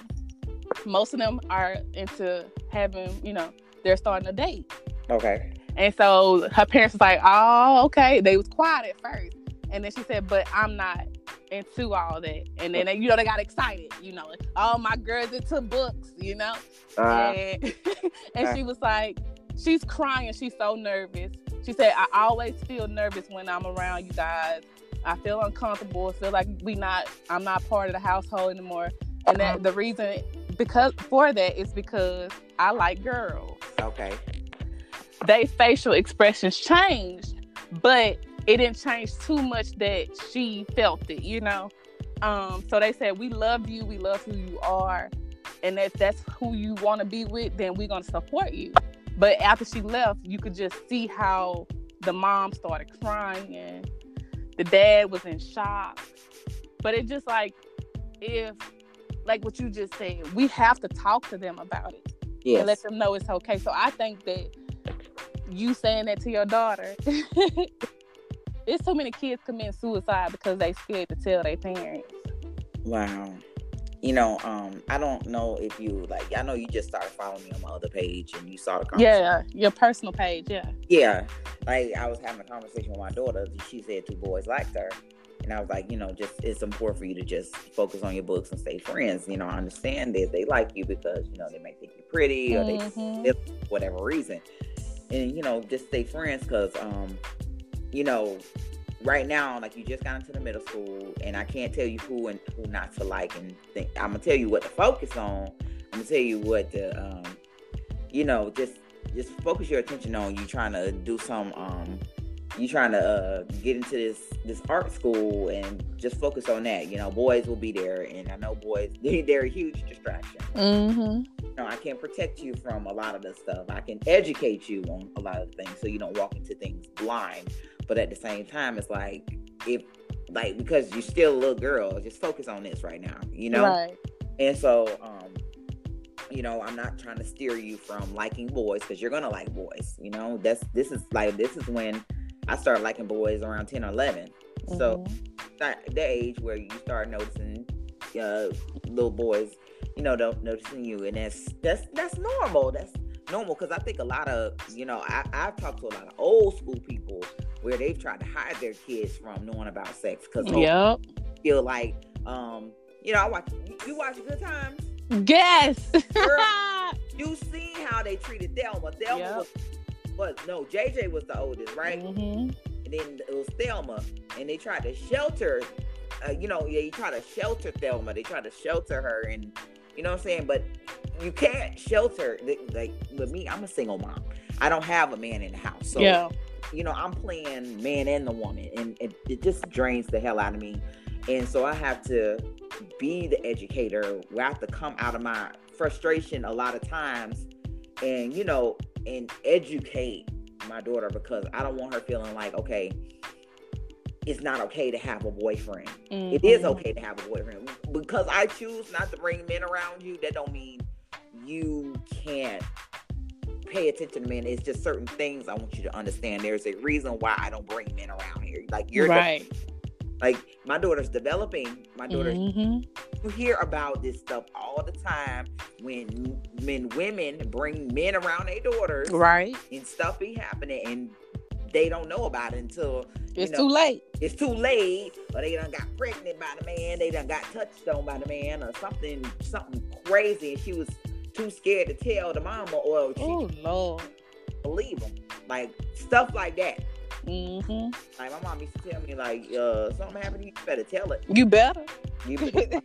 most of them are into having you know they're starting a date okay and so her parents was like, "Oh, okay." They was quiet at first, and then she said, "But I'm not into all that." And then you know they got excited, you know, "Oh, my girl's into books," you know. Uh, and and uh, she was like, she's crying. She's so nervous. She said, "I always feel nervous when I'm around you guys. I feel uncomfortable. I feel like we not. I'm not part of the household anymore." And that the reason because for that is because I like girls. Okay they facial expressions changed, but it didn't change too much that she felt it, you know. Um, so they said, "We love you. We love who you are, and if that's who you want to be with, then we're gonna support you." But after she left, you could just see how the mom started crying and the dad was in shock. But it just like if like what you just said, we have to talk to them about it yes. and let them know it's okay. So I think that you saying that to your daughter. it's so many kids commit suicide because they scared to tell their parents. Wow. You know, um, I don't know if you like. I know you just started following me on my other page, and you saw the conversation. Yeah, your personal page. Yeah. Yeah, like I was having a conversation with my daughter. She said two boys liked her, and I was like, you know, just it's important for you to just focus on your books and stay friends. You know, I understand that they like you because you know they may think you're pretty or mm-hmm. they whatever reason and you know just stay friends because um you know right now like you just got into the middle school and i can't tell you who and who not to like and think i'm gonna tell you what to focus on i'm gonna tell you what to um you know just just focus your attention on you trying to do some um you trying to uh, get into this this art school and just focus on that. You know, boys will be there, and I know boys they, they're a huge distraction. Mm-hmm. You know, I can protect you from a lot of the stuff. I can educate you on a lot of things, so you don't walk into things blind. But at the same time, it's like if like because you're still a little girl, just focus on this right now. You know, right? And so, um, you know, I'm not trying to steer you from liking boys because you're gonna like boys. You know, that's this is like this is when I started liking boys around 10 or 11. Mm-hmm. So that the age where you start noticing uh, little boys, you know, don't noticing you, and that's that's that's normal. That's normal because I think a lot of you know I, I've talked to a lot of old school people where they've tried to hide their kids from knowing about sex because yep. feel like um you know I watch you watch Good Times. Yes. Girl, you seen how they treated Thelma. Thelma yep. was was no JJ was the oldest, right? Mm-hmm. And then it was Thelma, and they tried to shelter. Uh, you know, yeah, you try to shelter Thelma. They try to shelter her, and you know what I'm saying. But you can't shelter like with me. I'm a single mom. I don't have a man in the house, so yeah. you know I'm playing man and the woman, and it, it just drains the hell out of me. And so I have to be the educator. Where I have to come out of my frustration a lot of times, and you know and educate my daughter because I don't want her feeling like, okay, it's not okay to have a boyfriend. Mm-hmm. It is mm-hmm. okay to have a boyfriend. Because I choose not to bring men around you, that don't mean you can't pay attention to men. It's just certain things I want you to understand. There's a reason why I don't bring men around here. Like you're right. Like my daughter's developing. My daughter, mm-hmm. you hear about this stuff all the time when men, women bring men around their daughters, right? And stuff be happening, and they don't know about it until it's know, too late. It's too late, or they done got pregnant by the man, they done got touched on by the man, or something something crazy, and she was too scared to tell the mama, or she oh lord, believe them, like stuff like that. Mm-hmm. Like my mom used to tell me, like, uh, something happened, you better tell it. You better. You better.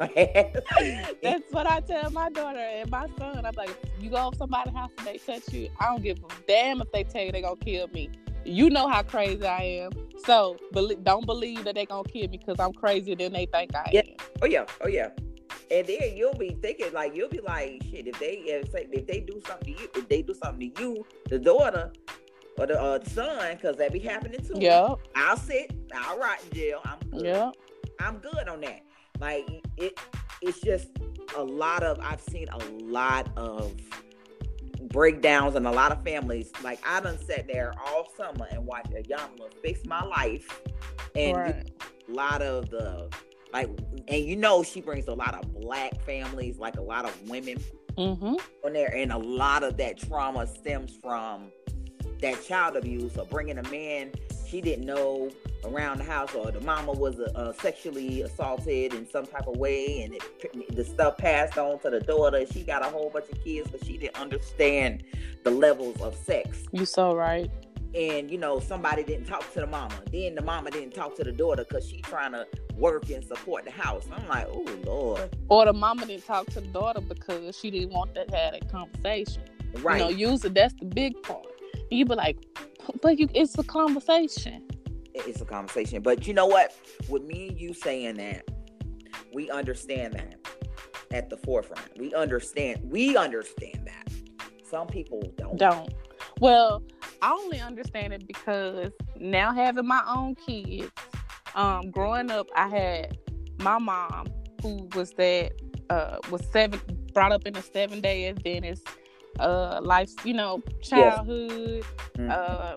That's what I tell my daughter and my son. I'm like, you go to somebody's house and they touch you. I don't give a damn if they tell you they gonna kill me. You know how crazy I am. So be- don't believe that they gonna kill me because I'm crazier than they think I yeah. am. Oh yeah, oh yeah. And then you'll be thinking like you'll be like, shit. If they if, if they do something to you, if they do something to you, the daughter or the, uh, son, because that be happening too. Yeah. I'll sit. I'll rot in jail. I'm good. Yeah. I'm good on that. Like it, it's just a lot of. I've seen a lot of breakdowns and a lot of families. Like I done sat there all summer and watched Iyanla fix my life, and Right. a lot of the like, and you know she brings a lot of black families, like a lot of women Mm-hmm. on there, and a lot of that trauma stems from that child abuse or bringing a man she didn't know around the house, or the mama was uh, sexually assaulted in some type of way, and it, the stuff passed on to the daughter. She got a whole bunch of kids, but she didn't understand the levels of sex. You so right. And you know, somebody didn't talk to the mama. Then the mama didn't talk to the daughter because she trying to work and support the house. I'm like, oh lord, Or the mama didn't talk to the daughter because she didn't want to have that conversation. right? You know, usually that's the big part. You be like, but you, it's a conversation. it's a conversation. But you know what? With me and you saying that, we understand that at the forefront. We understand. We understand that. Some people don't. Don't. Well, I only understand it because now having my own kids, um, growing up, I had my mom who was that uh was seven brought up in a seven day Adventist uh life, you know, childhood. Mhm. Uh,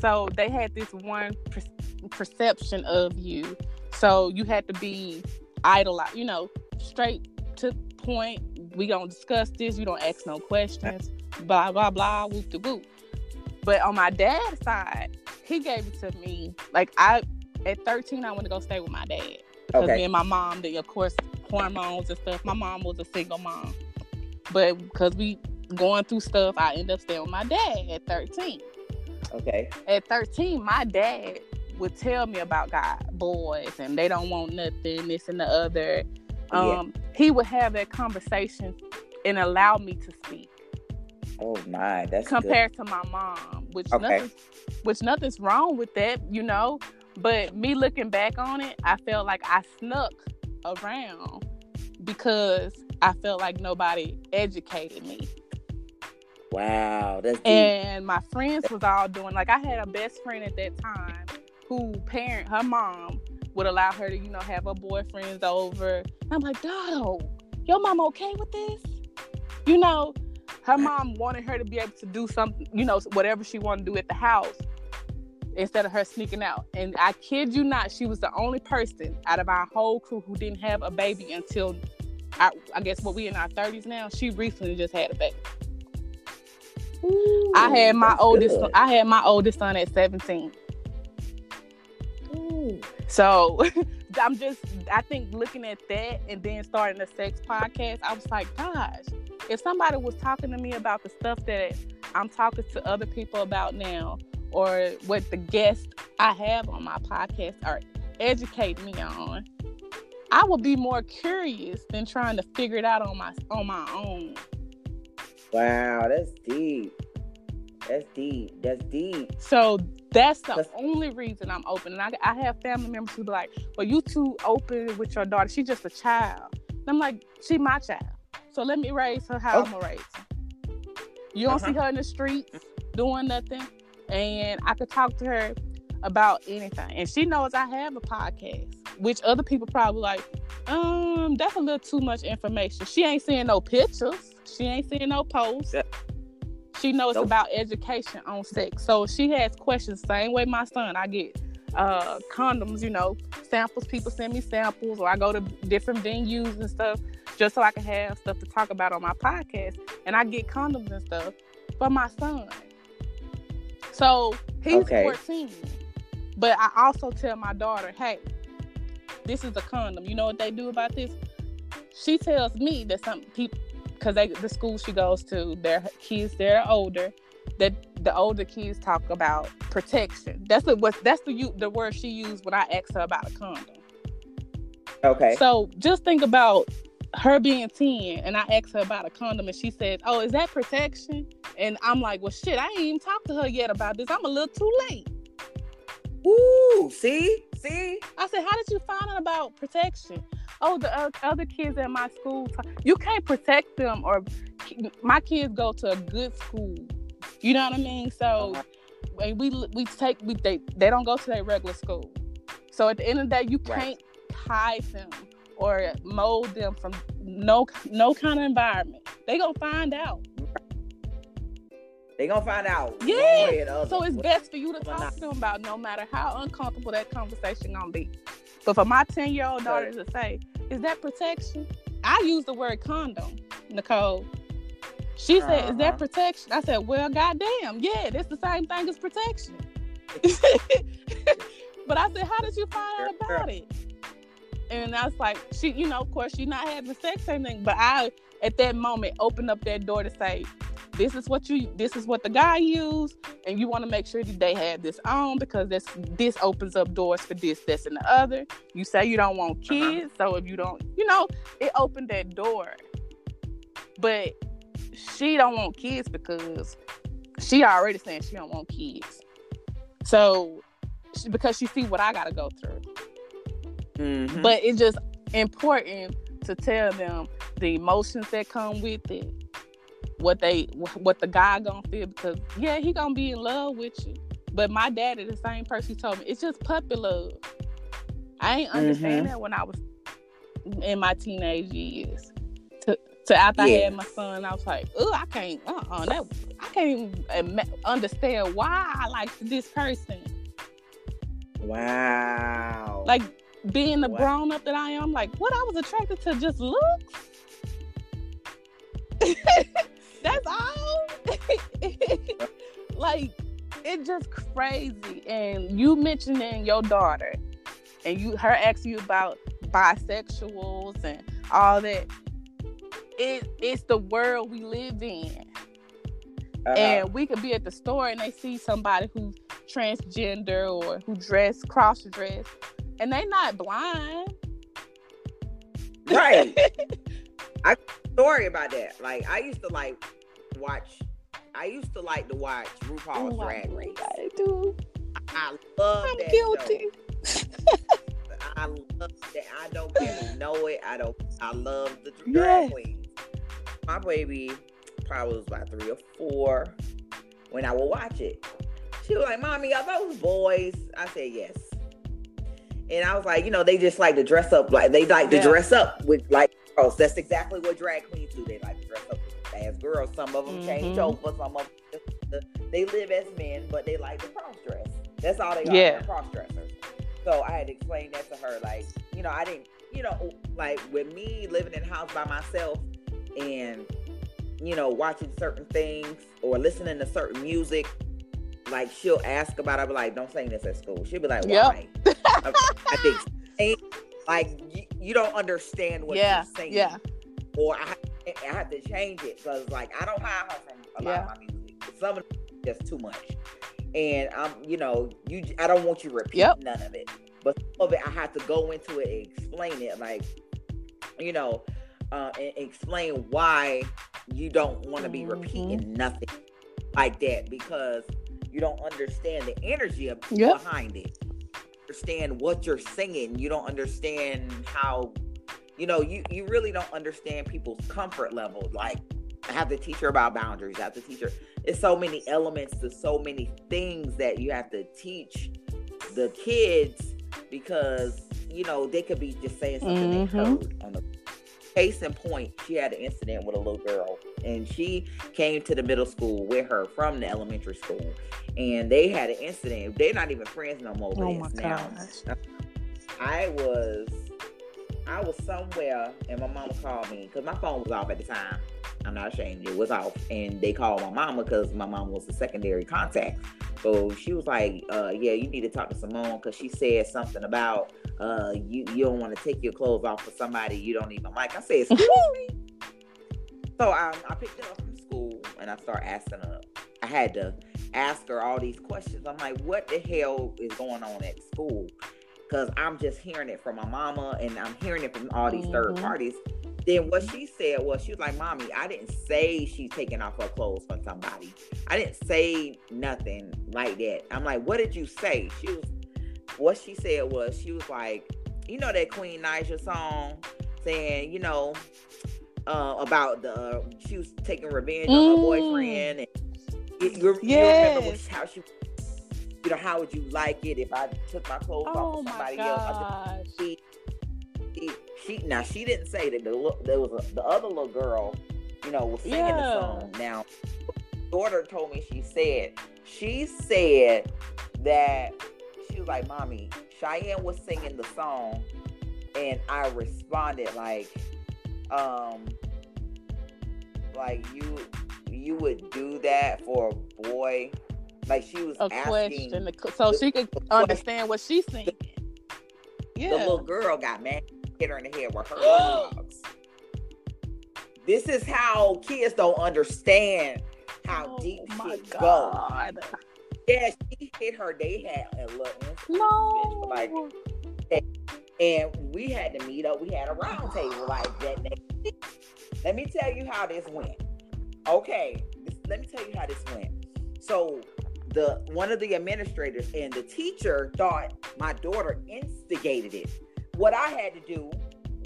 so they had this one per- perception of you. So you had to be idolized, you know, straight to point. We don't discuss this. You don't ask no questions. Blah blah blah. Whoop de whoop. But on my dad's side, he gave it to me. Like I, at 13, I went to go stay with my dad because me and my mom, the, of course, hormones and stuff. My mom was a single mom, but because we going through stuff, I end up staying with my dad at 13 Okay. at 13, my dad would tell me about God, boys, and they don't want nothing, this and the other. Yeah. Um, He would have that conversation and allow me to speak Oh my, that's good. compared to my mom, which Okay. nothing, which nothing's wrong with that, you know. But me looking back on it, I felt like I snuck around because I felt like nobody educated me. Wow, that's deep. and my friends was all doing like I had a best friend at that time who parent her mom would allow her to you know have her boyfriends over. And I'm like, Dotto, your mom okay with this? You know, her mom wanted her to be able to do something, you know, whatever she wanted to do at the house instead of her sneaking out. And I kid you not, she was the only person out of our whole crew who didn't have a baby until I, I guess what we in our 30s now. She recently just had a baby. Ooh, I had my oldest. good. I had my oldest son at 17. Ooh. So I'm just. I think looking at that and then starting a sex podcast, I was like, gosh, if somebody was talking to me about the stuff that I'm talking to other people about now, or what the guests I have on my podcast are educating me on, I would be more curious than trying to figure it out on my on my own. Wow, that's deep. That's deep. That's deep. So that's the That's- only reason I'm open. And I, I have family members who be like, well, you too open with your daughter. She's just a child. And I'm like, she my child. So let me raise her how Oh. I'm going to raise her. You don't see Uh-huh. her in the streets doing nothing. And I could talk to her about anything. And she knows I have a podcast, which other people probably like, um, that's a little too much information. She ain't seeing no pictures. She ain't seeing no posts. Yeah. She knows Nope. about education on sex. So she has questions, same way my son. I get uh condoms, you know, samples. People send me samples, or I go to different venues and stuff just so I can have stuff to talk about on my podcast. And I get condoms and stuff for my son. So He's okay. 14. But I also tell my daughter, hey, this is a condom. You know what they do about this? She tells me that some people, because they the school she goes to, their kids they're older, that the older kids talk about protection. That's the what that's the the word she used when I asked her about a condom. Okay. So just think about her being 10 and I asked her about a condom and she said, Oh, is that protection? And I'm like, Well shit, I ain't even talked to her yet about this. I'm a little too late. Ooh, see? See? I said, How did you find out about protection? Oh, the uh, other kids at my school, you can't protect them or my kids go to a good school. You know what I mean? So uh-huh. we we take we they they don't go to their regular school. So at the end of the day, you can't right. hide them or mold them from no no kind of environment. They gonna find out. They gonna find out. Yeah. So it's best for you to talk to them about no matter how uncomfortable that conversation gonna be. But for my 10 year old daughter to say, is that protection? I use the word condom, Nicole. She said, uh-huh. is that uh-huh. protection? I said, well, goddamn, yeah, that's the same thing as protection. but I said, how did you find out about it? And I was like, she, you know, of course, she's not having sex or anything, but I, at that moment, opened up that door to say, this is what you, this is what the guy used, and you want to make sure that they have this on because this, this opens up doors for this, this, and the other. You say you don't want uh-huh. kids, uh-huh. so if you don't, you know, it opened that door. But she don't want kids because she already saying she don't want kids. So, because she see what I got to go through. Mm-hmm. But it's just important to tell them the emotions that come with it, what they what the guy gonna feel because yeah, he gonna be in love with you. But my daddy, the same person, told me it's just puppy love. I ain't understand mm-hmm. that when I was in my teenage years. To, to after I had my son, I was like, oh, I can't, uh, uh that I can't even understand why I like this person. Wow. Like being the wow. grown up that I am, like what I was attracted to just looks. That's all. like it's just crazy. And you mentioning your daughter and you her asking you about bisexuals and all that. It it's the world we live in. Uh-huh. And we could be at the store and they see somebody who's transgender or who dress cross dress and they not blind. Right. I story about that. Like I used to like watch. I used to like to watch RuPaul's oh, Drag Race. I do. I love I'm that guilty. I love that. I don't really know it. I don't. I love the drag yes. queens. My baby probably was about three or four when I would watch it. She was like, "Mommy, are those boys?" I said, "Yes." And I was like, you know, they just like to dress up like they like yeah. to dress up with like girls. That's exactly what drag queens do. They like to dress up as girls. Some of them mm-hmm. change over. Some of them they live as men, but they like to cross dress. That's all they are. Yeah. Cross dressers. So I had to explain that to her. Like, you know, I didn't, you know, like with me living in a house by myself and you know watching certain things or listening to certain music like she'll ask about. I'll be like, "Don't sing this at school." She'll be like, "Why?" Yep. I, think like you, you, don't understand what yeah, you're saying. Yeah. Or I, I have to change it because like I don't hide her from a lot yeah. of my music. Some of it just too much, and I'm you know you I don't want you to repeat yep. none of it. But some of it I have to go into it and explain it like you know uh, and explain why you don't want to be mm-hmm. repeating nothing like that because you don't understand the energy of, yep. behind it. Understand what you're singing. You don't understand how, you know, you you really don't understand people's comfort level. Like I have to teach her about boundaries. I have to teach her. It's so many elements to so many things that you have to teach the kids because you know they could be just saying something mm-hmm. they heard on the case in point, she had an incident with a little girl, and she came to the middle school with her from the elementary school, and they had an incident. They're not even friends no more. Oh my now. gosh! I was, I was somewhere, and my mama called me because my phone was off at the time. I'm not ashamed. It was off, and they called my mama because my mom was the secondary contact. So she was like, uh, "Yeah, you need to talk to Simone because she said something about uh, you. You don't want to take your clothes off for somebody you don't even like." I said, "Excuse me." So I, I picked it up from school and I started asking her. I had to ask her all these questions. I'm like, "What the hell is going on at school?" Because I'm just hearing it from my mama and I'm hearing it from all these mm-hmm. third parties then what she said was she was like, Mommy, I didn't say she's taking off her clothes for somebody. I didn't say nothing like that. I'm like, what did you say? She was what she said was she was like, you know that Queen Naija song saying, you know, uh, about the uh, she was taking revenge mm. on her boyfriend and you, yes. you remember how she you know, how would you like it if I took my clothes oh off for somebody else? She, she now she didn't say that the there was a, the other little girl, you know, was singing yeah. the song. Now, daughter told me she said she said that she was like, "Mommy, Cheyenne was singing the song," and I responded like, um, like you you would do that for a boy. Like she was a asking, question, so she could understand what she's saying. Yeah. The little girl got mad hit her in the head with her dogs. This is how kids don't understand how oh, deep shit God. go. Yeah, she hit her. They had a little no. like, and we had to meet up. We had a round table like that. Let me tell you how this went. Okay, this, let me tell you how this went. So the one of the administrators and the teacher thought my daughter instigated it what I had to do,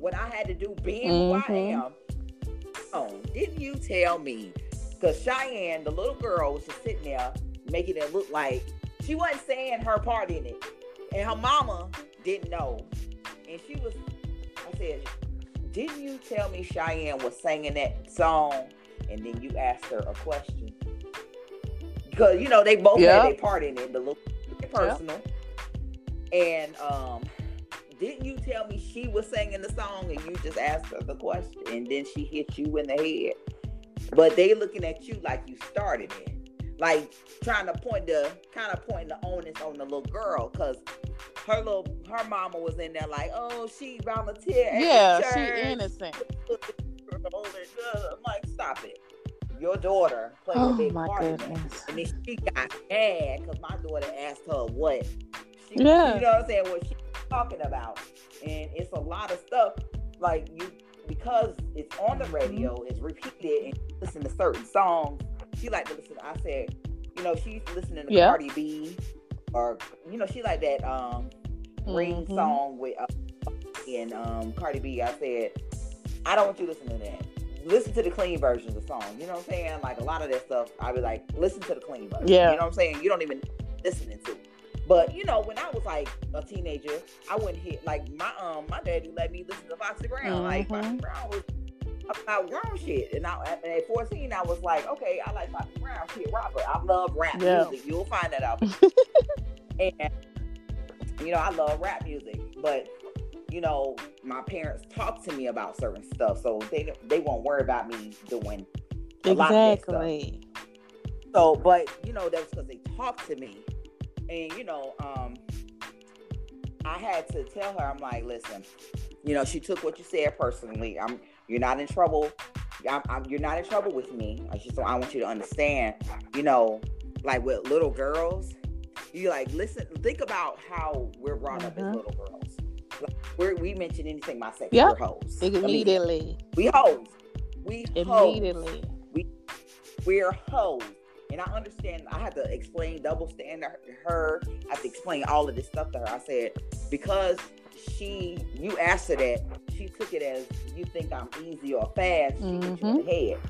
what I had to do being mm-hmm. who I mm-hmm. am. Oh, didn't you tell me? Because Cheyenne, the little girl, was just sitting there making it look like she wasn't saying her part in it. And her mama didn't know. And she was, I said, didn't you tell me Cheyenne was singing that song? And then you asked her a question. Because, you know, they both yep. had their part in it, the little personal. Yep. And um, didn't you tell me she was singing the song and you just asked her the question and then she hit you in the head? But they looking at you like you started it. Like trying to point the kind of pointing the onus on the little girl because her little her mama was in there like, oh, she volunteered. Yeah, she innocent. I'm like, stop it. Your daughter played oh, a big part in it. And then she got mad because my daughter asked her what. She, yeah. You know what I'm saying? What she talking about. And it's a lot of stuff like you because it's on the radio, mm-hmm. it's repeated, and you listen to certain songs. She like to listen. I said, you know, she's listening to Cardi B, or you know, she like that um ring mm-hmm. song with uh, and um Cardi B. I said, I don't want you listening to that. Listen to the clean version of the song. You know what I'm saying? Like a lot of that stuff, I'd be like, listen to the clean version. Yeah. You know what I'm saying? You don't even listening to. It. But you know, when I was like a teenager, I wouldn't hit like my um my daddy let me listen to Foxy Brown. Mm-hmm. Like Foxy Brown was about grown shit. And I, at 14, I was like, okay, I like Foxy Brown, Kid Robert. I love rap yeah. music. You'll find that out. and you know, I love rap music, but you know, my parents talk to me about certain stuff, so they they won't worry about me doing a exactly. lot of that stuff. So, but you know, that's because they talk to me and you know, um, I had to tell her, I'm like, listen, you know, she took what you said personally. I'm, you're not in trouble. I'm, I'm, you're not in trouble with me. I just, I want you to understand, you know, like with little girls, you like listen, think about how we're brought mm-hmm. up as mm-hmm. little girls. Like, we're, we mention anything my sex, yep. we're hoes. Immediately. we hoes. We immediately. Hoes. We we're hoes. And I understand I had to explain double standard to her. I had to explain all of this stuff to her. I said, because she you asked her that, she took it as you think I'm easy or fast, she mm-hmm. hit you in the head.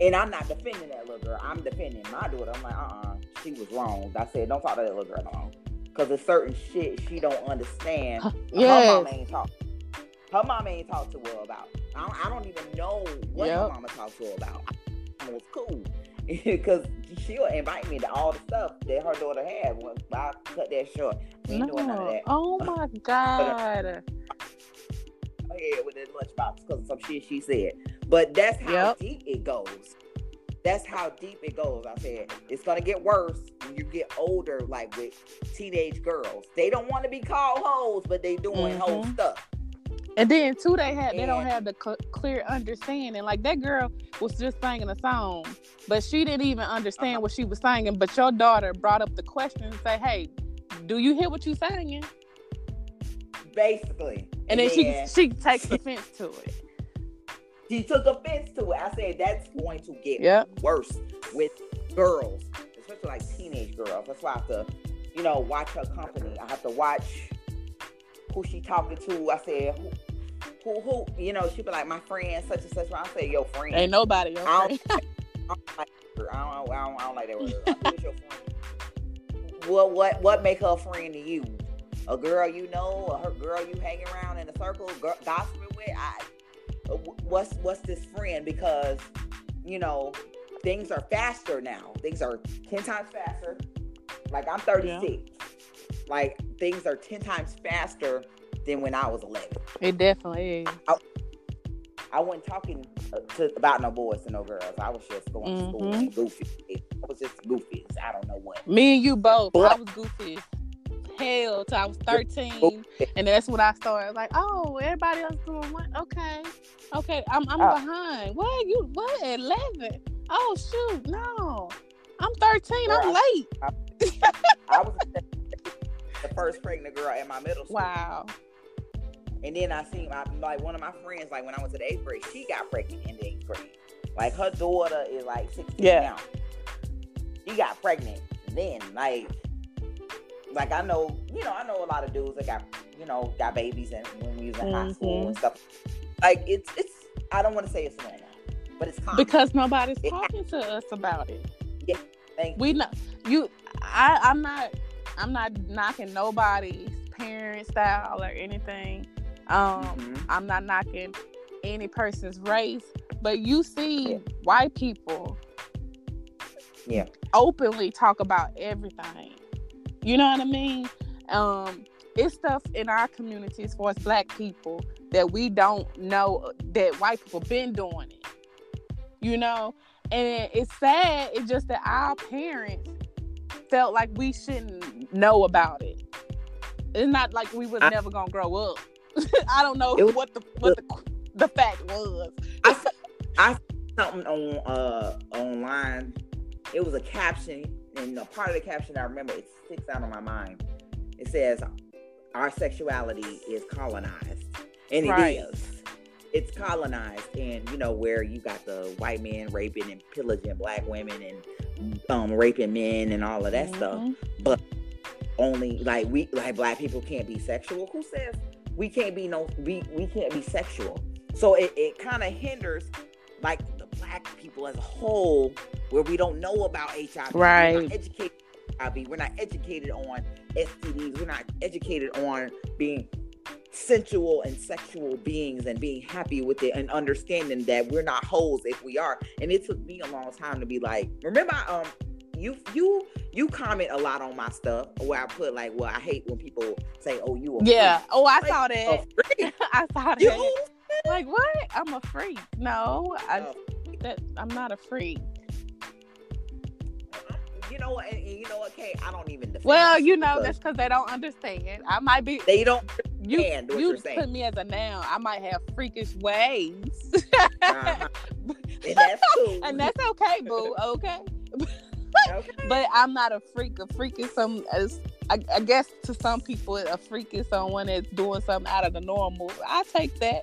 And I'm not defending that little girl. I'm defending my daughter. I'm like, uh-uh, she was wrong. I said, don't talk to that little girl no Because there's certain shit she don't understand. Yes. Her mama ain't talk. Her mama ain't talked to her about. I don't, I don't even know what yep. her mama talked to her about. It was cool because she'll invite me to all the stuff that her daughter had. Well, I cut that short. We ain't no. doing none of that. Oh my uh, god. yeah, with that lunchbox because of some shit she said. But that's how Yep. deep it goes. That's how deep it goes. I said it's gonna get worse when you get older, like with teenage girls. They don't want to be called hoes, but they doing hoe Mhm. stuff. And then too, they had they don't have the cl- clear understanding. Like that girl was just singing a song, but she didn't even understand Uh-huh. what she was singing. But your daughter brought up the question and say, "Hey, do you hear what you're singing?" Basically. And then she she takes offense to it. She took offense to it. I said that's going to get Yep. worse with girls, especially like teenage girls. That's why I have to, you know, watch her company. I have to watch who she talking to. I said, who, who, who you know, she be like, my friend, such and such. I say, your friend. Ain't nobody. Okay? I don't, I don't like her. I don't, I don't, I don't like that word. Your friend? What, what, what make her a friend to you? A girl you know, or her girl you hang around in a circle, girl, gossiping with? I, what's what's this friend? Because you know things are faster now. Things are ten times faster. Like I'm 36. Like things are ten times faster than when I was 11. It definitely is. I wasn't talking uh, to about no boys and no girls. I was just going to school Mhm. goofy. I was just goofy. I don't know what. Me and you both. I was goofy as hell till I was thirteen, and that's when I started. Like, oh, everybody else doing what? Okay, okay, I'm I'm Oh. behind. What you? What? Eleven? Oh shoot, no, I'm thirteen. I'm Girl, late. I was the first pregnant girl in my middle school. Wow. And then I seen my, like one of my friends, like when I was in the eighth grade, she got pregnant in the eighth grade. Like her daughter is like 16 Yeah. now. She got pregnant then. Like, like I know, you know, I know a lot of dudes that got, you know, got babies and when we was in high school and stuff. Like it's it's I don't want to say it's normal, but it's common. Because nobody's It- talking to us about it. Yeah, thank you. We know you. I I'm not. I'm not knocking nobody's parent style or anything. Um, Mhm. I'm not knocking any person's race, but you see Yeah. white people Yeah. openly talk about everything. You know what I mean? Um, it's stuff in our community as far as black people that we don't know that white people been doing it. You know? And it's sad, it's just that our parents felt like we shouldn't know about it. It's not like we was I- never gonna grow up. I don't know was- what the what the the fact was. I, I something on uh online. It was a caption, and a part of the caption I remember it sticks out on my mind. It says, "Our sexuality is colonized," and it Right. is. It's colonized, and you know where you got the white men raping and pillaging black women and um raping men and all of that stuff. But Only like we like black people can't be sexual. Who says we can't be no we we can't be sexual? So it, it kind of hinders like black people as a whole where we don't know about HIV. We're Right. not educated on HIV. We're not educated on STDs. We're not educated on being sensual and sexual beings and being happy with it and understanding that we're not holes if we are. And it took me a long time to be like, remember um you you you comment a lot on my stuff where I put like, well, I hate when people say, "Oh, you a Yeah. Oh, I Like, saw that. I saw that. You Like what? I'm a freak. No, I Oh. That I'm not a freak. you know what? You know what, Kay? I don't even defend Well, you know because that's because they don't understand. I might be they don't you. You you're saying. put me as a noun. I might have freakish ways, Uh-huh. and that's cool. and that's okay, boo. Okay, okay. but I'm not a freak. A freak is some as I, I guess to some people, a freak is someone that's doing something out of the normal. I take that,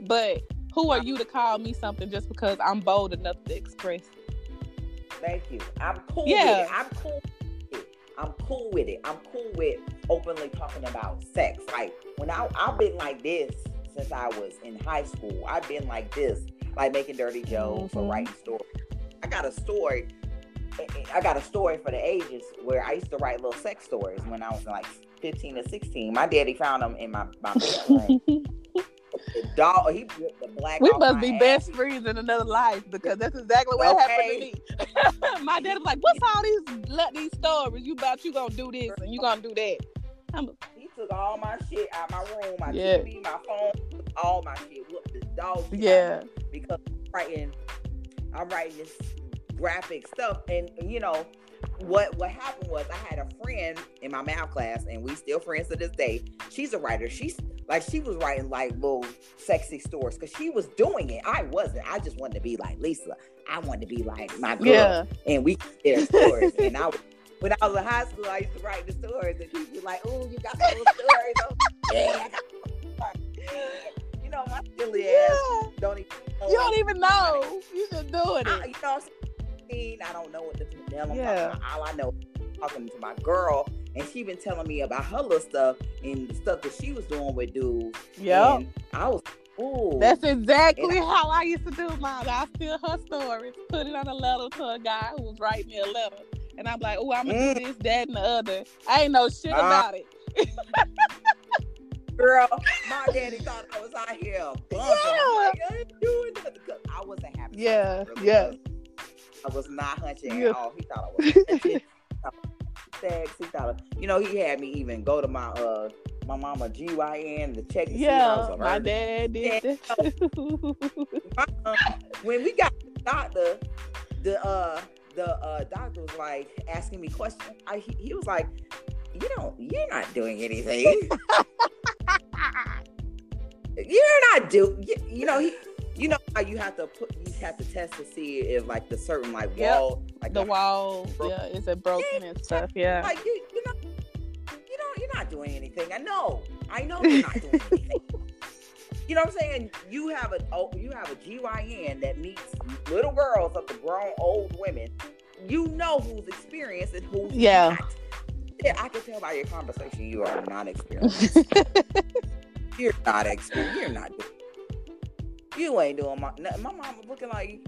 but who are you to call me something just because I'm bold enough to express? it? Thank you. I'm cool Yeah. with it. I'm cool with it. I'm cool with it. I'm cool with openly talking about sex. Like when I I've been like this since I was in high school. I've been like this, like making dirty jokes or Mhm. writing stories. I got a story. I got a story for the ages where I used to write little sex stories when I was like 15 or 16. My daddy found them in my, my bedroom. the dog, he the black We must be ass. best friends in another life because that's exactly what happened to me. My dad was like, "What's all these let these stories? You about you gonna do this and you gonna do that?" I'm He took all my shit out my room, my Yeah. TV, my phone, all my shit. Whooped the dog yeah, because writing, I'm writing this graphic stuff, and you know, what what happened was I had a friend in my math class, and we still friends to this day. She's a writer. She's like she was writing like little sexy stories because she was doing it. I wasn't. I just wanted to be like Lisa. I wanted to be like my girl, Yeah. and we did stories. and I, when I was in high school, I used to write the stories, and people were like, "Oh, you got some little stories." Oh, yeah, I. You know, my silly ass don't even. Know You don't even know. You just doing I, it. you know, saying? I don't know what the hell I'm Yeah. talking about. All I know is talking to my girl, and she been telling me about her little stuff and the stuff that she was doing with dudes. Yep. And I was, ooh. That's exactly And how I used to do mine. I steal her stories, put it on a letter to a guy who was writing me a letter. And I'm like, oh, I'm gonna Mm. do this, that, and the other. I ain't know shit Uh, about it. girl. My daddy thought I was out here bumping. Yeah. like, I I wasn't having. Yeah, really, yeah. 'cause I was not hunching Yeah. at all. He thought I was hunching. sex. He thought, you know, he had me even go to my uh my mama GYN to check see I Yeah, was a my dad did that. um, when we got the doctor, the uh the uh doctor was like asking me questions. I he, he was like, you don't, you're not doing anything. you're not do, you, you know he. You know how you have to put you have to test to see if like the certain like Yep. wall like the wall, Bro- yeah, is it broken and stuff? Yeah. like you you know you know you're not doing anything. I know I know you're not doing anything. You know what I'm saying? You have a oh, you have a GYN that meets little girls up to grown old women. You know who's experienced and who's Yeah. not. Yeah, I can tell by your conversation you are not experienced. you're not experienced. You're not. You ain't doing my. My mom was looking like,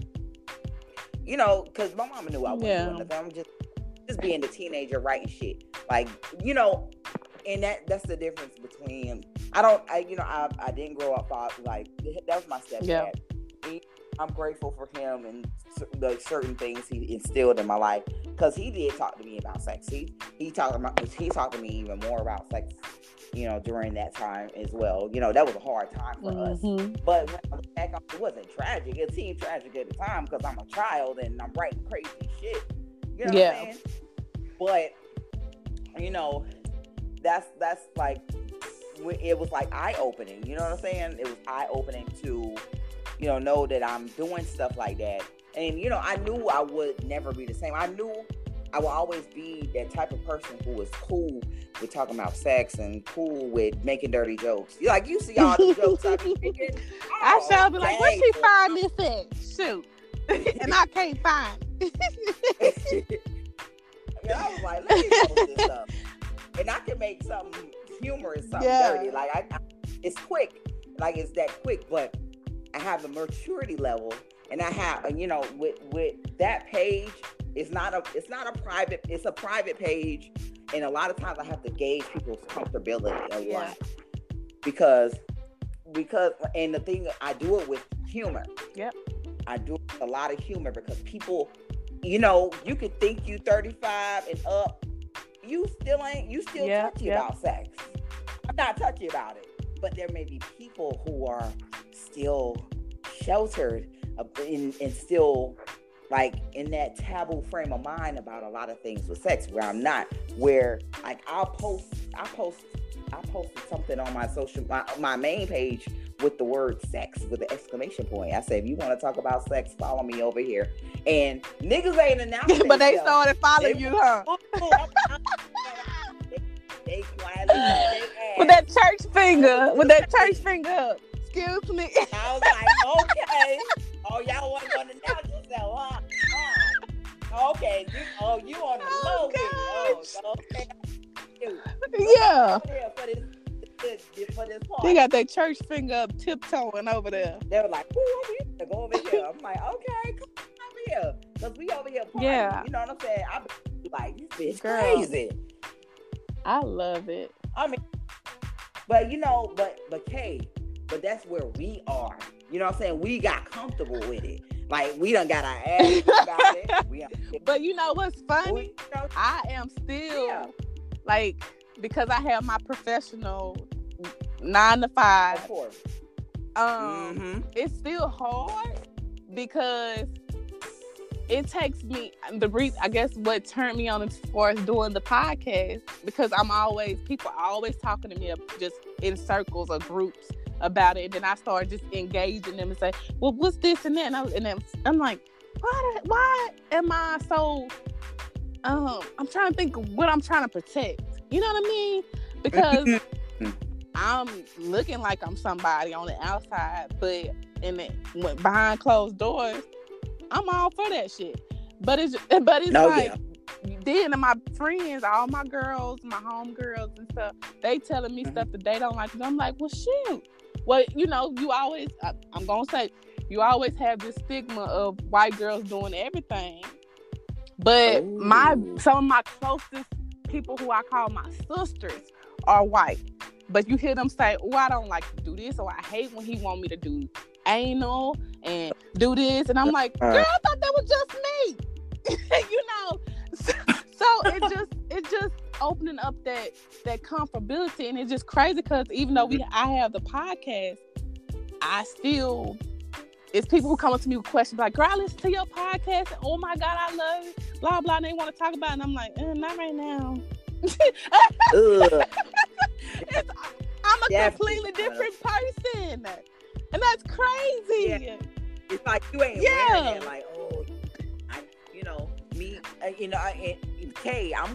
you know, because my mama knew I wasn't Yeah. doing nothing. I'm just just being the teenager writing shit. Like, you know, and that that's the difference between I don't I you know, I I didn't grow up like that was my stepdad. Yeah. He- I'm grateful for him and the certain things he instilled in my life because he did talk to me about sex. He he talked about he talked to me even more about sex, you know, during that time as well. You know, that was a hard time for us. Mhm. But when I look back on it wasn't tragic. It seemed tragic at the time because I'm a child and I'm writing crazy shit. You know Yeah. what I'm saying? But you know, that's that's like it was like eye opening. You know what I'm saying? It was eye opening to, you know, know that I'm doing stuff like that. And you know, I knew I would never be the same. I knew I will always be that type of person who is cool with talking about sex and cool with making dirty jokes. You like you see all the jokes I be making. I Oh, shall be like, where dang. she find this at? Shoot. and I can't find. it. yeah, I was like, let me post this up, and I can make something humorous, something Yeah. dirty. Like I, I, it's quick, like it's that quick, but I have the maturity level, and I have, you know, with with that page, it's not a, it's not a private, it's a private page, and a lot of times I have to gauge people's comfortability a Yeah. lot because because and the thing I do it with humor. Yep. I do a lot of humor because people, you know, you could think you 35 and up, you still ain't, you still Yeah, touchy yeah. about sex. I'm not touchy about it, but there may be people who are still sheltered uh, in, and still like in that taboo frame of mind about a lot of things with sex where I'm not where like I'll post I post I posted something on my social my, my main page with the word sex with the exclamation point. I said if you want to talk about sex, follow me over here. And niggas ain't announcing but they started following They- you, huh? Ooh, I'm- I'm- they, they quietly they With that church finger, with that church finger up. Excuse me. I was like, okay. Oh, y'all want to announce yourself, huh? huh? Okay. You, oh, you on the Oh, low key. Oh, okay. Yeah. Over here For this, this, for this part. They got that church finger up tiptoeing over there. They were like, "Ooh, here, go over here." I'm like, "Okay, come over here," because we over here. Partying. Yeah. you know what I'm saying? I'm like, "This bitch Girl. crazy." I love it. I mean, but you know, but but Kay, but that's where we are. You know what I'm saying? We got comfortable with it. Like we done got our ass about it. We, But you know what's funny? we you know, I am still Yeah. like because I have my professional nine to five. of course. Um, hmm it's still hard because it takes me the reason I guess what turned me on as far as doing the podcast because I'm always people are always talking to me just in circles or groups about it, and then I started just engaging them and say, "Well, what's this and that?" And, I, and then I'm like, "Why? Why am I so?" Um, I'm trying to think of what I'm trying to protect. You know what I mean? Because I'm looking like I'm somebody on the outside, but in the behind closed doors, I'm all for that shit. But it's but it's no, like yeah. then my friends, all my girls, my home girls and stuff, they telling me mm-hmm. stuff that they don't like. And I'm like, well, shoot. Well, you know, you always. I, I'm gonna say, you always have this stigma of white girls doing everything. But Ooh. my some of my closest people who I call my sisters are white. But you hear them say, "Oh, I don't like to do this," or "I hate when he want me to do anal and do this," and I'm like, uh. "Girl, I thought that was just me," you know. So, so it just it just opening up that that comfortability, and it's just crazy because even though we I have the podcast, I still it's people who come up to me with questions like, "Girl, I listen to your podcast. And, oh my god, I love it." Blah blah. And they want to talk about, it, and I'm like, eh, "Not right now." I'm a Definitely. completely different person, and that's crazy. Yeah. It's like you ain't yeah. Like, oh, I, you know, me, uh, you know, I, Kay, I'm